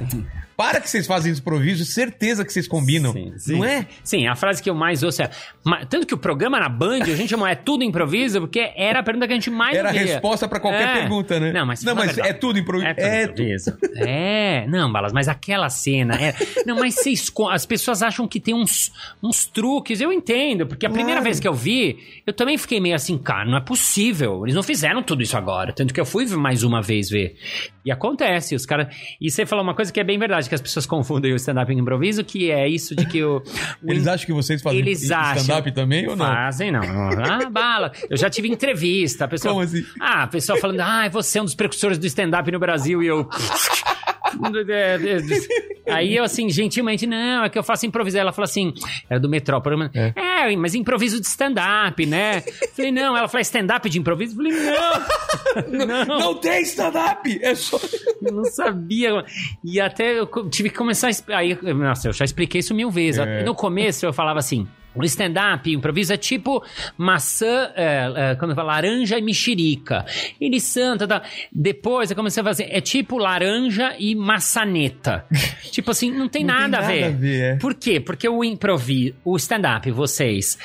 Para que vocês fazem improviso, certeza que vocês combinam. Sim, sim. Não é? Sim, a frase que eu mais ouço é. "Ma- Tanto que o programa na Band, a gente chamou é tudo improviso, porque era a pergunta que a gente mais Era a resposta pra qualquer É. pergunta, né? Não, mas, não, mas é tudo improviso. É tudo É, improviso. É, não, Balas, mas aquela cena. é- Não, mas você esco- as pessoas acham que tem uns, uns truques. Eu entendo, porque a primeira Claro. vez que eu vi, eu também fiquei meio assim, cara, não é possível. Eles não fizeram tudo isso agora. Tanto que eu fui mais uma vez ver. E acontece, os caras. E você falou uma coisa que é bem verdade, que as pessoas confundem o stand-up em improviso, que é isso de que o. o Eles acham que vocês fazem stand-up também ou não? Fazem, não. Ah, bala. Eu já tive entrevista. A pessoa, Como assim? Ah, a pessoa falando, ah, você é um dos precursores do stand-up no Brasil. E eu. Aí eu, assim, gentilmente, não, é que eu faço improviso. Ela falou assim, era do Metrópole. É. É, mas improviso de stand-up, né? Falei, não. Ela falou, stand-up de improviso? Falei, não. não. Não tem stand-up! É só. Não sabia. E até eu tive que começar a. Aí, nossa, eu já expliquei isso mil vezes. É. No começo eu falava assim. O stand-up, improviso, é tipo maçã, é, é, como eu falo, laranja e mexerica. Ele santa, tá? depois eu comecei a fazer, é tipo laranja e maçaneta. tipo assim, não tem, Não tem nada, a nada ver. a ver, é. Por quê? Porque o improviso, o stand-up, vocês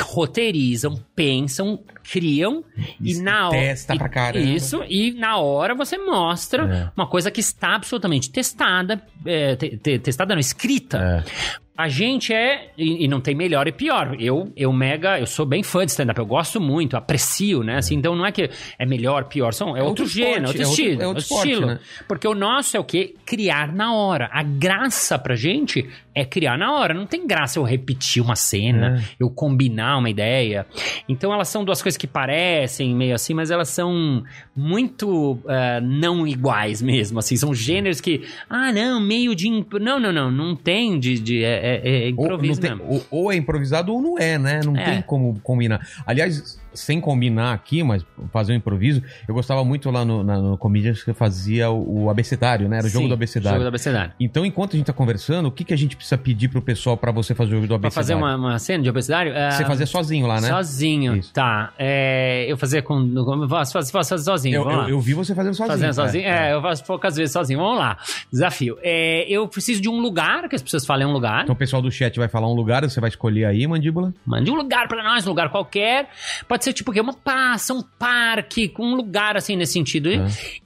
roteirizam, pensam, criam e Isso, na hora. testa pra caramba. Isso, e na hora você mostra É. uma coisa que está absolutamente testada, é, te- te- testada não, escrita. É. A gente é, e, e não tem melhor e pior. Eu, eu mega, eu sou bem fã de stand-up, eu gosto muito, aprecio, né? Assim, então não é que é melhor, pior, são, é, É outro, outro gênero, outro é outro- estilo, é outro outro esporte, estilo. né? Porque o nosso é o quê? Criar na hora. A graça pra gente é criar na hora. Não tem graça eu repetir uma cena, É. eu combinar uma ideia. Então elas são duas coisas que parecem meio assim, mas elas são muito eh, não iguais mesmo. Assim, são gêneros que, ah, não, meio de. imp- Não, não, não, não tem de. de é, é- é Ou, improviso não tem- ou- ou é improvisado ou não é, né? Não É. tem como combinar. Aliás, sem combinar aqui, mas fazer um improviso, eu gostava muito lá no, na, no Comedians que eu fazia o, o abecedário, né? Era o jogo Sim, do abecedário. Jogo do abecedário. Então, enquanto a gente tá conversando, o que, que a gente precisa pedir pro pessoal pra você fazer o jogo do Pra fazer uma, uma cena de abecedário? eh, Você fazia sozinho lá, né? Sozinho, Isso. tá. É, eu fazia com. Faço, faço, sozinho. Eu, eu, eu vi você fazendo sozinho. Fazendo sozinho? É, eu faço poucas vezes sozinho. Vamos lá. Desafio. É, eu preciso de um lugar, que as pessoas falem um lugar. Então o pessoal do chat vai falar um lugar, você vai escolher aí, mandíbula. Mande um lugar pra nós, um lugar qualquer. Pode ser tipo o quê? Uma praça, um parque, um lugar assim nesse sentido.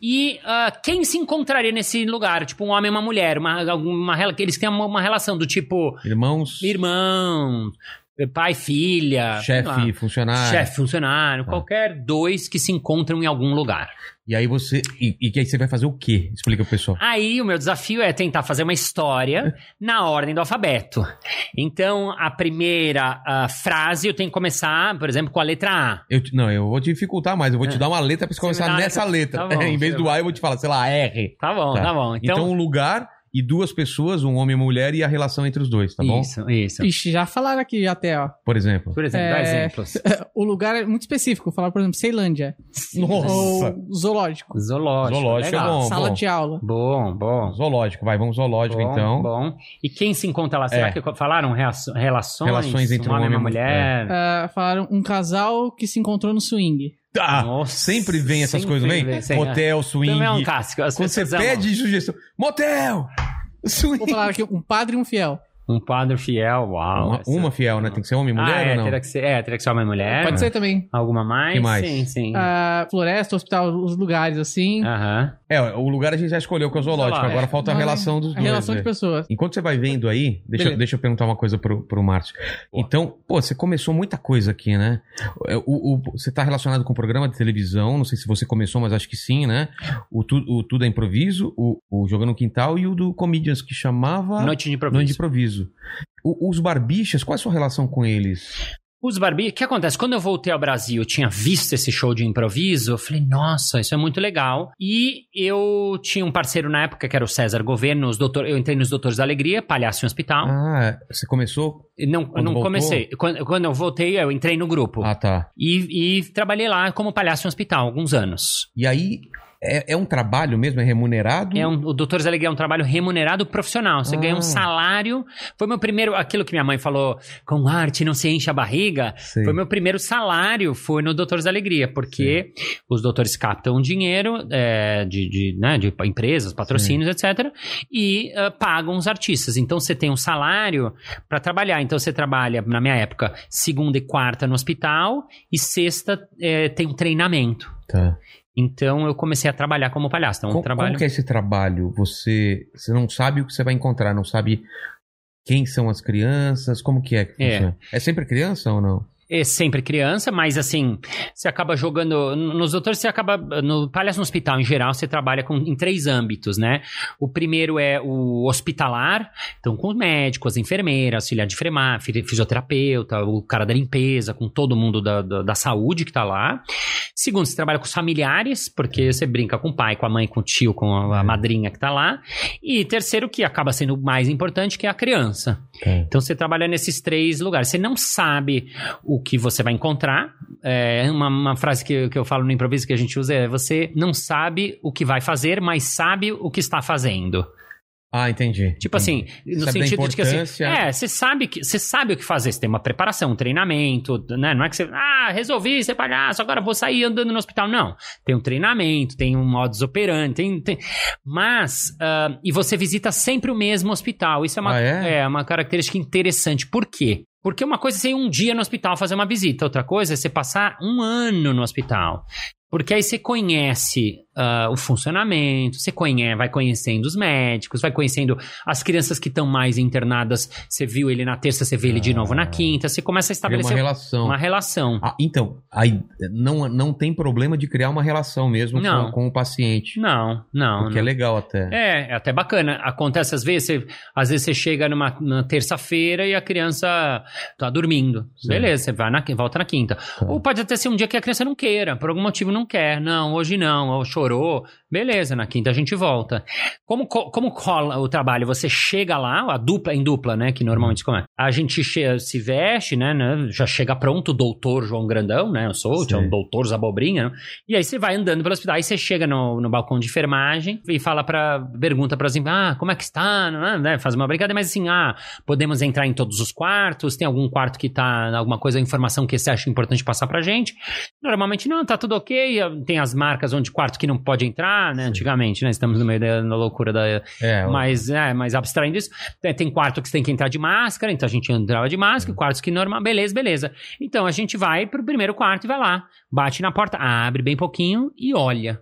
E ah, quem se encontraria nesse lugar? Tipo um homem e uma mulher. Uma, alguma, rela- eles têm uma, uma relação do tipo Irmãos, irmão, pai, filha. chefe, funcionário. Chefe, funcionário, Tá. qualquer dois que se encontram em algum lugar. E aí você. E, e aí você vai fazer o quê? Explica pro pessoal. Aí o meu desafio é tentar fazer uma história na ordem do alfabeto. Então, a primeira ah, frase eu tenho que começar, por exemplo, com a letra A. Eu, não, eu vou te dificultar mais. Eu vou te dar uma letra pra você É. Você me começar nessa letra. letra. Tá bom, em vez do. A, eu vou te falar, sei lá, R. Tá bom, tá, bom. Então, Então, um lugar e duas pessoas, um homem e uma mulher, e a relação entre os dois, tá bom? isso, isso. Ixi, já falaram aqui até, ó. Por exemplo. Por exemplo, dá É, exemplos. O lugar é muito específico. Falaram, por exemplo, Ceilândia. Nossa! Ou zoológico. Zoológico. Zoológico é legal. bom. Sala de aula. Bom, bom. Zoológico, vai, vamos zoológico Bom, então. Bom. E quem se encontra lá? Será É. que falaram relações? Relações entre um homem e uma mulher? Ah, falaram um casal que se encontrou no swing. Ah, Nossa, sempre vem essas sempre coisas, não vem? vem, sim, Motel, swing. Também é um clássico. As Quando você pessoas amam. pede sugestão. Motel! Swing! Vou falar aqui um padre e um fiel. Um padre fiel, uau. Uma, uma fiel, né? Tem que ser homem e mulher ah, é, ou não? Teria que ser, é, teria que ser homem e mulher. Pode ser também. Alguma mais? Que mais? Sim, sim. Ah, floresta, hospital, os lugares assim. Aham. É, o lugar a gente já escolheu que é o zoológico. Zoológico. Agora falta a Mas relação dos A dois. relação né? de pessoas. Enquanto você vai vendo aí, deixa, Beleza. deixa eu perguntar uma coisa pro, pro Márcio. Então, pô, você começou muita coisa aqui, né? O, o- o- você tá relacionado com o programa de televisão, não sei se você começou, mas acho que sim, né? O, tu, o Tudo é Improviso, o, o Jogando no Quintal e o do Comedians, que chamava... Noite de improviso. Noite de Improviso. O- os barbichas, qual é a sua relação com eles? Os Barbie, o que acontece? Quando eu voltei ao Brasil, eu tinha visto esse show de improviso, eu falei, nossa, isso é muito legal. E eu tinha um parceiro na época, que era o César Governo, os doutor, eu entrei nos Doutores da Alegria, palhaço em hospital. Ah, você começou... Não, quando não voltou? comecei. Quando, quando eu voltei, eu entrei no grupo. Ah, tá. E, e trabalhei lá como palhaço em hospital, alguns anos. E aí, é, é um trabalho mesmo? É remunerado? É um, o Doutores da Alegria é um trabalho remunerado profissional. Você Ah. ganha um salário. Foi meu primeiro, aquilo que minha mãe falou, com arte não se enche a barriga. Sei. Foi meu primeiro salário, foi no Doutores da Alegria, porque os doutores captam dinheiro é, de, de, né, de empresas, patrocínios, etc. E ah, pagam os artistas. Então você tem um salário para trabalhar. Então você trabalha, na minha época, segunda e quarta no hospital e sexta é, tem um treinamento. Tá. Então eu comecei a trabalhar como palhaço. Então, Como, trabalho... como que é esse trabalho? Você, você não sabe o que você vai encontrar, não sabe quem são as crianças, como que é que É. funciona? É, sempre criança ou não? É sempre criança, mas assim, você acaba jogando. Nos doutores, você acaba. No Palhaço no Hospital, em geral, você trabalha com, em três âmbitos, né? O primeiro é o hospitalar, então com os médicos, as enfermeiras, auxiliar de fi- fisioterapeuta, o cara da limpeza, com todo mundo da, da, da saúde que tá lá. Segundo, você trabalha com os familiares, porque você brinca com o pai, com a mãe, com o tio, com a, a madrinha que tá lá. E terceiro, que acaba sendo o mais importante, que é a criança. Então você trabalha nesses três lugares. Você não sabe o que você vai encontrar. É uma, uma frase que, que eu falo no improviso que a gente usa é: você não sabe o que vai fazer, mas sabe o que está fazendo. Ah, entendi. Tipo assim, no Sabe sentido de que assim, é, você sabe que você sabe o que fazer, você tem uma preparação, um treinamento, né? Não é que você, ah, resolvi ser palhaço, agora vou sair andando no hospital. Não. Tem um treinamento, tem um modus operandi, tem, tem... mas ah, e você visita sempre o mesmo hospital. Isso é uma Ah, é? é uma característica interessante. Por quê? Porque uma coisa é você ir um dia no hospital fazer uma visita, outra coisa é você passar um ano no hospital. Porque aí você conhece ah, o funcionamento, você conhece, vai conhecendo os médicos, vai conhecendo as crianças que estão mais internadas. Você viu ele na terça, você vê ele de novo na quinta. Você começa a estabelecer uma relação. uma relação. Ah, então, aí não, não tem problema de criar uma relação mesmo Não. com, com o paciente. Não, não. Porque não. é legal até. É, é até bacana. Acontece às vezes, você, às vezes você chega numa, numa terça-feira e a criança tá dormindo. Sim. Beleza, você vai na, volta na quinta. Tá. Ou pode até ser um dia que a criança não queira, por algum motivo não quer. Não, hoje não, ou Beleza, na quinta a gente volta. Como, co- como cola o trabalho? Você chega lá, a dupla em dupla, né? Que normalmente como é. A gente che- se veste, né, né, Já chega pronto o doutor João Grandão, né? Eu sou, tinha um doutor Zabobrinha, né? E aí você vai andando pelo hospital, aí você chega no, no balcão de enfermagem e fala para pergunta para assim, ah, como é que está, né? né, Faz uma brincadeira, mas assim, ah, podemos entrar em todos os quartos, tem algum quarto que tá alguma coisa, informação que você acha importante passar pra gente? Normalmente não, tá tudo ok, tem as marcas onde quarto que não pode entrar, né? Antigamente, né? Estamos no meio da da loucura da, É, mas, é, mas abstraindo isso, tem, tem quarto que você tem que entrar de máscara, então a gente entrava de máscara, quartos que normal, beleza, beleza. Então a gente vai pro primeiro quarto e vai lá, bate na porta, abre bem pouquinho e olha.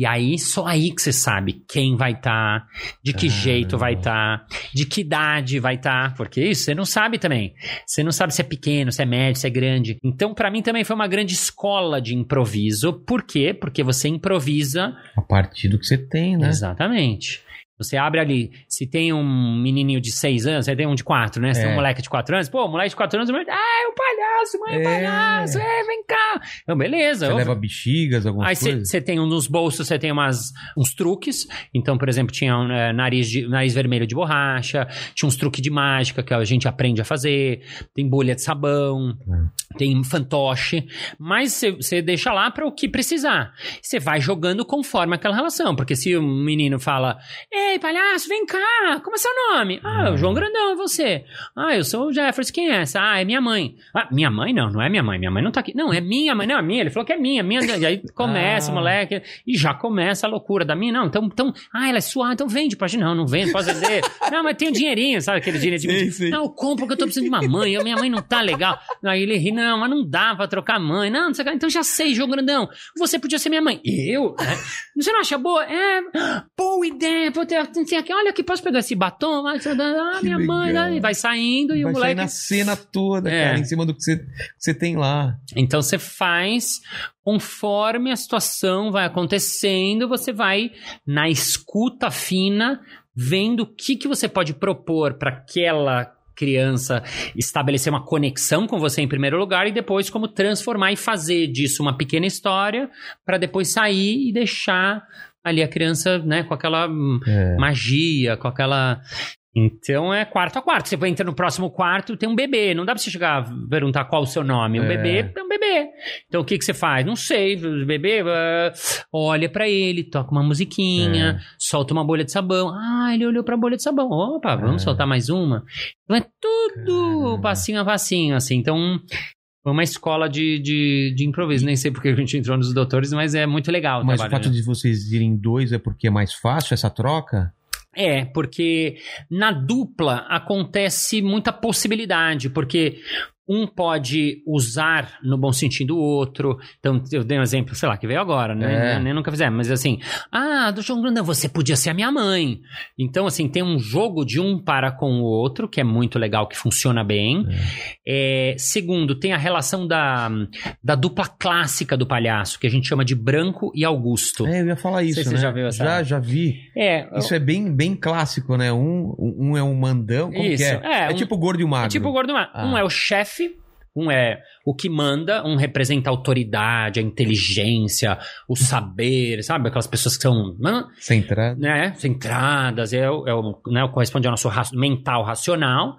E aí, só aí que você sabe quem vai estar, de que Ah. jeito vai estar, de que idade vai estar, porque isso você não sabe também. Você não sabe se é pequeno, se é médio, se é grande. Então, pra mim também foi uma grande escola de improviso. Por quê? Porque você improvisa a partir do que você tem, né? Exatamente. Você abre ali, se tem um menininho de 6 anos, você tem um de 4, né? Se tem É. um moleque de 4 anos, pô, moleque de 4 anos, ah, é o palhaço, mãe, é o É. palhaço, é, vem cá. Então, beleza. Você eu- leva bexigas, algumas Aí coisas. você tem um nos bolsos, você tem umas, uns truques. Então, por exemplo, tinha um, é, nariz, de, nariz vermelho de borracha, tinha uns truques de mágica que a gente aprende a fazer, tem bolha de sabão, tem fantoche, mas você- deixa lá para o que precisar. Você vai jogando conforme aquela relação, porque se o menino fala, ei, palhaço, vem cá, como é seu nome? Ah, o João Grandão, é você. Ah, eu sou o Jefferson, quem é essa? Ah, é minha mãe. Ah, minha mãe? Não, não é minha mãe, minha mãe não tá aqui. Não, é minha mãe, não, é minha. Ele falou que é minha, minha. E aí começa, Ah. moleque, e já começa a loucura da minha. Não, então, então ah, ela é sua, então vende pra gente. Não, não vende, pode vender. não, mas tem um dinheirinho, sabe aquele dinheiro de Sim, sim. Não, eu compro porque eu tô precisando de uma mãe, eu- minha mãe não tá legal. Aí ele ri, não, mas não dá pra trocar mãe. Não, não sei o que. Então já sei, João Grandão, você podia ser minha mãe. Eu? É. Você não acha boa? É, boa ideia. Pô, tem, tem aqui, olha aqui, posso pegar esse batom? Ah, minha mãe, legal. né? E vai saindo e Vai o moleque... na cena toda, É. cara, em cima do que você, que você tem lá. Então você faz conforme a situação vai acontecendo, você vai na escuta fina, vendo o que, que você pode propor para aquela criança estabelecer uma conexão com você em primeiro lugar e depois como transformar e fazer disso uma pequena história para depois sair e deixar ali a criança, né, com aquela hum, É. magia, com aquela. Então é quarto a quarto. Você vai entrar no próximo quarto, tem um bebê. Não dá pra você chegar a perguntar qual o seu nome. Um É. bebê é um bebê. Então o que, que você faz? Não sei. O bebê ah, olha pra ele, toca uma musiquinha, É. solta uma bolha de sabão. Ah, ele olhou pra bolha de sabão. Opa, vamos É. soltar mais uma. Então é tudo Caramba. passinho a passinho, assim. Então. Foi uma escola de, de, de improviso. Nem sei porque a gente entrou nos doutores, mas é muito legal. o Mas o trabalho, fato né? de vocês irem dois é porque é mais fácil essa troca? É, porque na dupla acontece muita possibilidade, porque um pode usar no bom sentido o outro. Então, eu dei um exemplo, sei lá, que veio agora, né? É. Nem nunca fizemos, mas assim, ah, do João Grandão, você podia ser a minha mãe. Então, assim, tem um jogo de um para com o outro, que é muito legal, que funciona bem. É, segundo, tem a relação da, da dupla clássica do palhaço, que a gente chama de Branco e Augusto. É, eu ia falar isso, né? você já viu essa- Já, já vi. É, Isso é bem, bem clássico, né? Um, um é um mandão, como Isso, que é? é, É, um- tipo o gordo e o magro. É tipo o gordo mar. Ah. Um é o chefe, um é o que manda, um representa a autoridade, a inteligência, o saber, sabe? Aquelas pessoas que são, hã? Centrado. né, centradas, é o, é o, né, corresponde ao nosso ra- mental racional.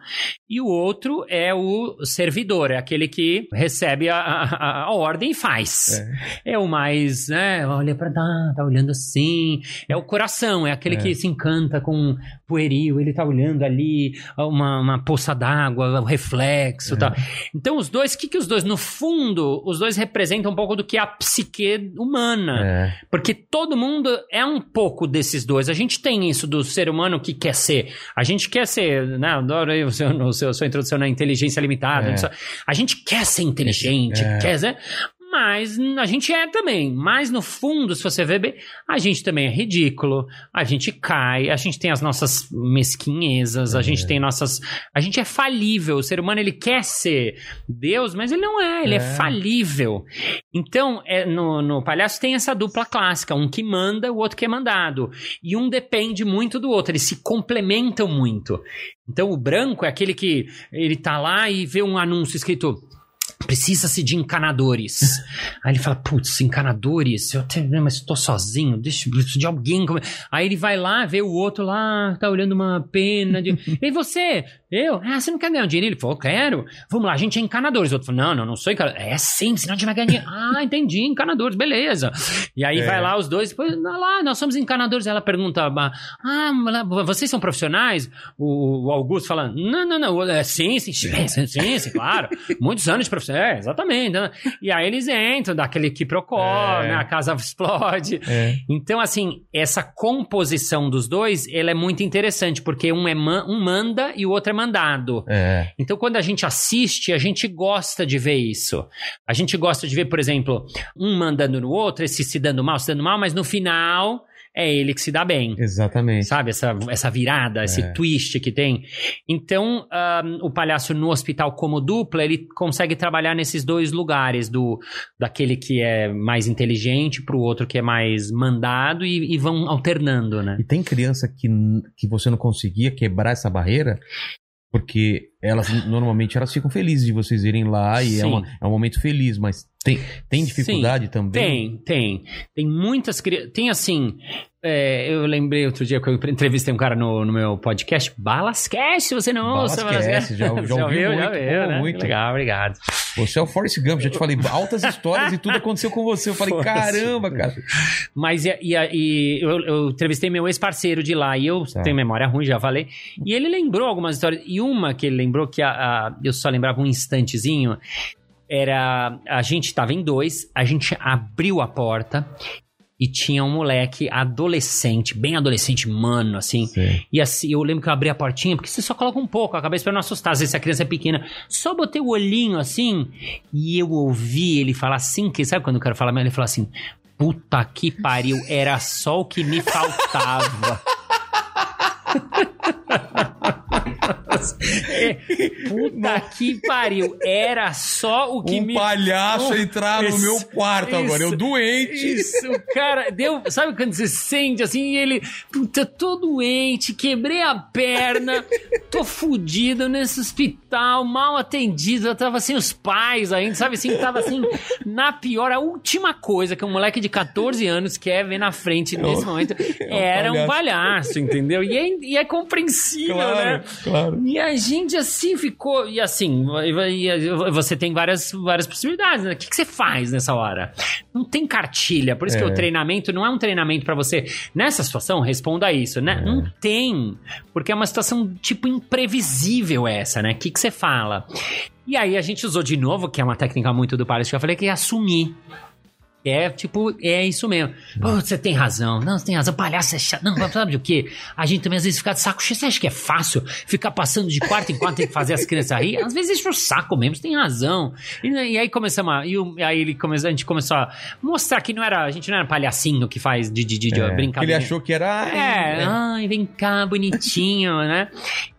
E o outro é o servidor, é aquele que recebe a, a, a ordem e faz. É. o mais, né, olha pra dar, tá olhando assim. É o coração, é aquele É. que se encanta com pueril, ele tá olhando ali uma, uma poça d'água, o reflexo, tá? Então os dois, o que que os dois, no fundo, os dois representam um pouco do que é a psique humana. É. Porque todo mundo é um pouco desses dois. A gente tem isso do ser humano que quer ser. A gente quer ser, né? Adoro aí o seu, o seu, a sua introdução na inteligência limitada. É. A gente quer ser inteligente, É. quer ser. Mas a gente é também. Mas no fundo, se você ver bem, a gente também é ridículo. A gente cai, a gente tem as nossas mesquinhezas, a gente tem nossas. A gente é falível. O ser humano ele quer ser Deus, mas ele não é, ele é, É. falível. Então, é, no, no palhaço tem essa dupla clássica: um que manda, o outro que é mandado. E um depende muito do outro, eles se complementam muito. Então, o branco é aquele que ele tá lá e vê um anúncio escrito. Precisa-se de encanadores. Aí ele fala, putz, encanadores? Eu até, né, mas tô sozinho, deixa eu preciso de alguém. Aí ele vai lá, vê o outro lá, tá olhando uma pena. De... e você? Eu? Ah, você não quer ganhar um dinheiro? Ele falou, quero. Vamos lá, a gente é encanadores. O outro falou, não, não, não sou encanador. É sim, senão a gente vai ganhar dinheiro. ah, entendi, encanadores, beleza. E aí É. vai lá os dois, depois, "Ah lá, nós somos encanadores. Ela pergunta, ah, vocês são profissionais? O, o Augusto fala, não, não, não, é, sim, sim, sim, sim, sim, sim, claro. Muitos anos de profissão, é, exatamente. E aí eles entram, dá aquele quiprocó, É. né, a casa explode. É. Então, assim, essa composição dos dois, ela é muito interessante, porque um, é man- um manda e o outro é mandado. É. Então, quando a gente assiste, a gente gosta de ver isso. A gente gosta de ver, por exemplo, um mandando no outro, esse se dando mal, se dando mal, mas no final é ele que se dá bem. Exatamente. Sabe, essa, essa virada, esse É. twist que tem. Então, ahn, o palhaço no hospital como dupla, ele consegue trabalhar nesses dois lugares, do daquele que é mais inteligente pro outro que é mais mandado e, e vão alternando, né? E tem criança que, que você não conseguia quebrar essa barreira, porque elas normalmente elas ficam felizes de vocês irem lá e é, Sim. uma- é um momento feliz, mas tem, tem dificuldade também? Tem, tem. Tem muitas crianças. Tem assim. é, eu lembrei outro dia que eu entrevistei um cara no, no meu podcast, Balascast, você não ouça, Balascast, já- já ouvi ouviu, muito, já viu, pô, né? muito. Legal, obrigado. Você é o Forrest Gump, já te falei altas histórias e tudo aconteceu com você. Eu falei, caramba, cara. Mas e, e- e eu, eu entrevistei meu ex-parceiro de lá e eu Tá. tenho memória ruim, já falei. E ele lembrou algumas histórias. E uma que ele lembrou que a- a- eu só lembrava um instantezinho era a gente estava em dois, a gente abriu a porta e tinha um moleque adolescente, bem adolescente, mano, assim. Sei. E assim, eu lembro que eu abri a portinha, porque você só coloca um pouco a cabeça pra não assustar, às vezes a criança é pequena. Só botei o olhinho assim, e eu ouvi ele falar assim, que sabe quando o cara fala, ele fala assim, puta que pariu, era só o que me faltava. É, puta que pariu, era só o que Um me palhaço entrar no Isso, meu quarto agora, eu isso, doente. Isso, cara, deu. Sabe quando você sente assim, e ele, puta, tô doente, quebrei a perna, tô fudido nesse hospital, mal atendido, eu tava sem os pais ainda, sabe assim, tava assim, na pior, a última coisa que um moleque de 14 anos quer ver na frente nesse momento era um palhaço, entendeu? E é, e é compreensível, Claro, né? claro. E a gente assim ficou. E assim, você tem várias, várias possibilidades, né? O que, que você faz nessa hora? Não tem cartilha. Por isso que É. o treinamento não é um treinamento pra você. Nessa situação, responda isso, né? Não tem. Porque é uma situação, tipo, imprevisível essa, né? O que, que você fala? E aí a gente usou de novo, que é uma técnica muito do palhaço que eu falei, que é assumir. É, tipo, é isso mesmo. Pô, você tem razão. Não, você tem razão. Palhaço é chato. Não, sabe o quê? A gente também às vezes fica de saco cheio. Você acha que é fácil ficar passando de quarto em quarto tem que fazer as crianças rir? Às vezes enche o saco mesmo, você tem razão. E, e aí começamos a. E o- aí ele começou, a gente começou a mostrar que não era. A gente não era palhacinho que faz de, de, de, de É, brincadeira. Ele achou que era. É, ai, vem cá, bonitinho, né?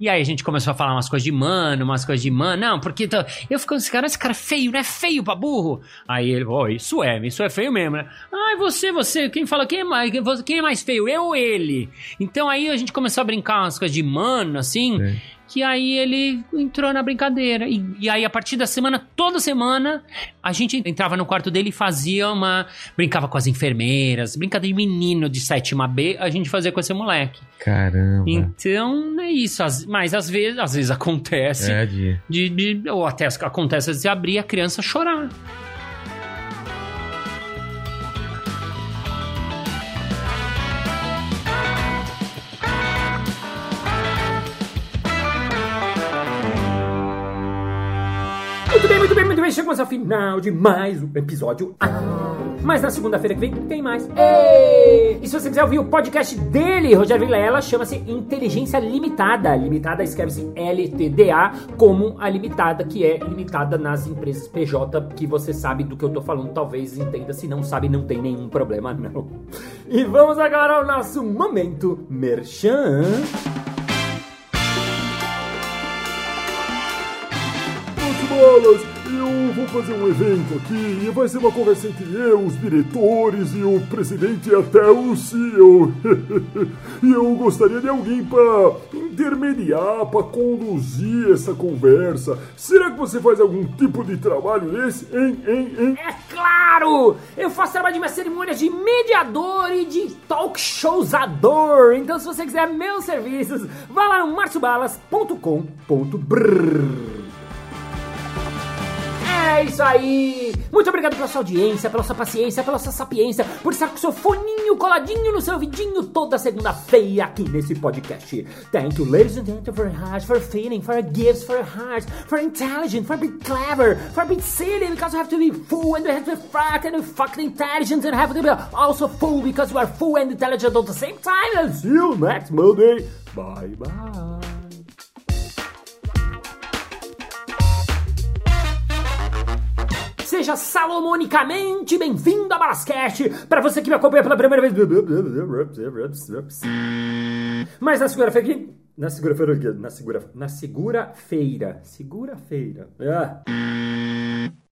E aí a gente começou a falar umas coisas de mano, umas coisas de mano. Não, porque tô- eu fico com esse cara, esse cara é feio, não é feio pra burro. Aí ele, ó, isso é, isso é feio mesmo, né? Ai, você, você, quem fala, quem é mais, quem é mais feio, eu ou ele? Então aí a gente começou a brincar umas coisas de mano, assim, Sim. que aí ele entrou na brincadeira. E, e aí a partir da semana, toda semana, a gente entrava no quarto dele e fazia uma. Brincava com as enfermeiras, brincadeira de menino de sétima B, a gente fazia com esse moleque. Caramba. Então é isso. As- mas às vezes, às vezes acontece É, de. de, de- Ou até acontece de abrir a criança chorar. Muito bem, muito bem, muito bem. Chegamos ao final de mais um episódio. Ah, mas na segunda-feira que vem tem mais. Ei! E se você quiser ouvir o podcast dele, Rogério Vilela, chama-se Inteligência Limitada. Limitada escreve-se LTDA, como a limitada, que é limitada nas empresas PJ, que você sabe do que eu tô falando, talvez entenda. Se não sabe, não tem nenhum problema, não. E vamos agora ao nosso momento merchan. Bolas, eu vou fazer um evento aqui e vai ser uma conversa entre eu, os diretores e o presidente e até o CEO. e eu gostaria de alguém para intermediar, para conduzir essa conversa. Será que você faz algum tipo de trabalho desse? Hein, hein, hein? É claro! Eu faço trabalho de minha cerimônia de mediador e de talk showsador. Então, se você quiser meus serviços, vá lá no marciobalas.com.br. É isso aí! Muito obrigado pela sua audiência, pela sua paciência, pela sua sapiência, por estar com seu foninho coladinho no seu vidinho toda segunda-feira aqui nesse podcast. Thank you, ladies and gentlemen, for hearts, for feeling, for gifts, for hearts, for intelligent, for being clever, for being silly, because you have to be full and you have to be fat and fucking intelligent and have to be also full because you are full and intelligent at the same time. And see you next Monday. Bye bye. Seja salomonicamente bem-vindo a Balascast. Para você que me acompanha pela primeira vez. Mas na segunda-feira. Na segunda-feira. Na segura. Na segura-feira. Segura-feira. Ah.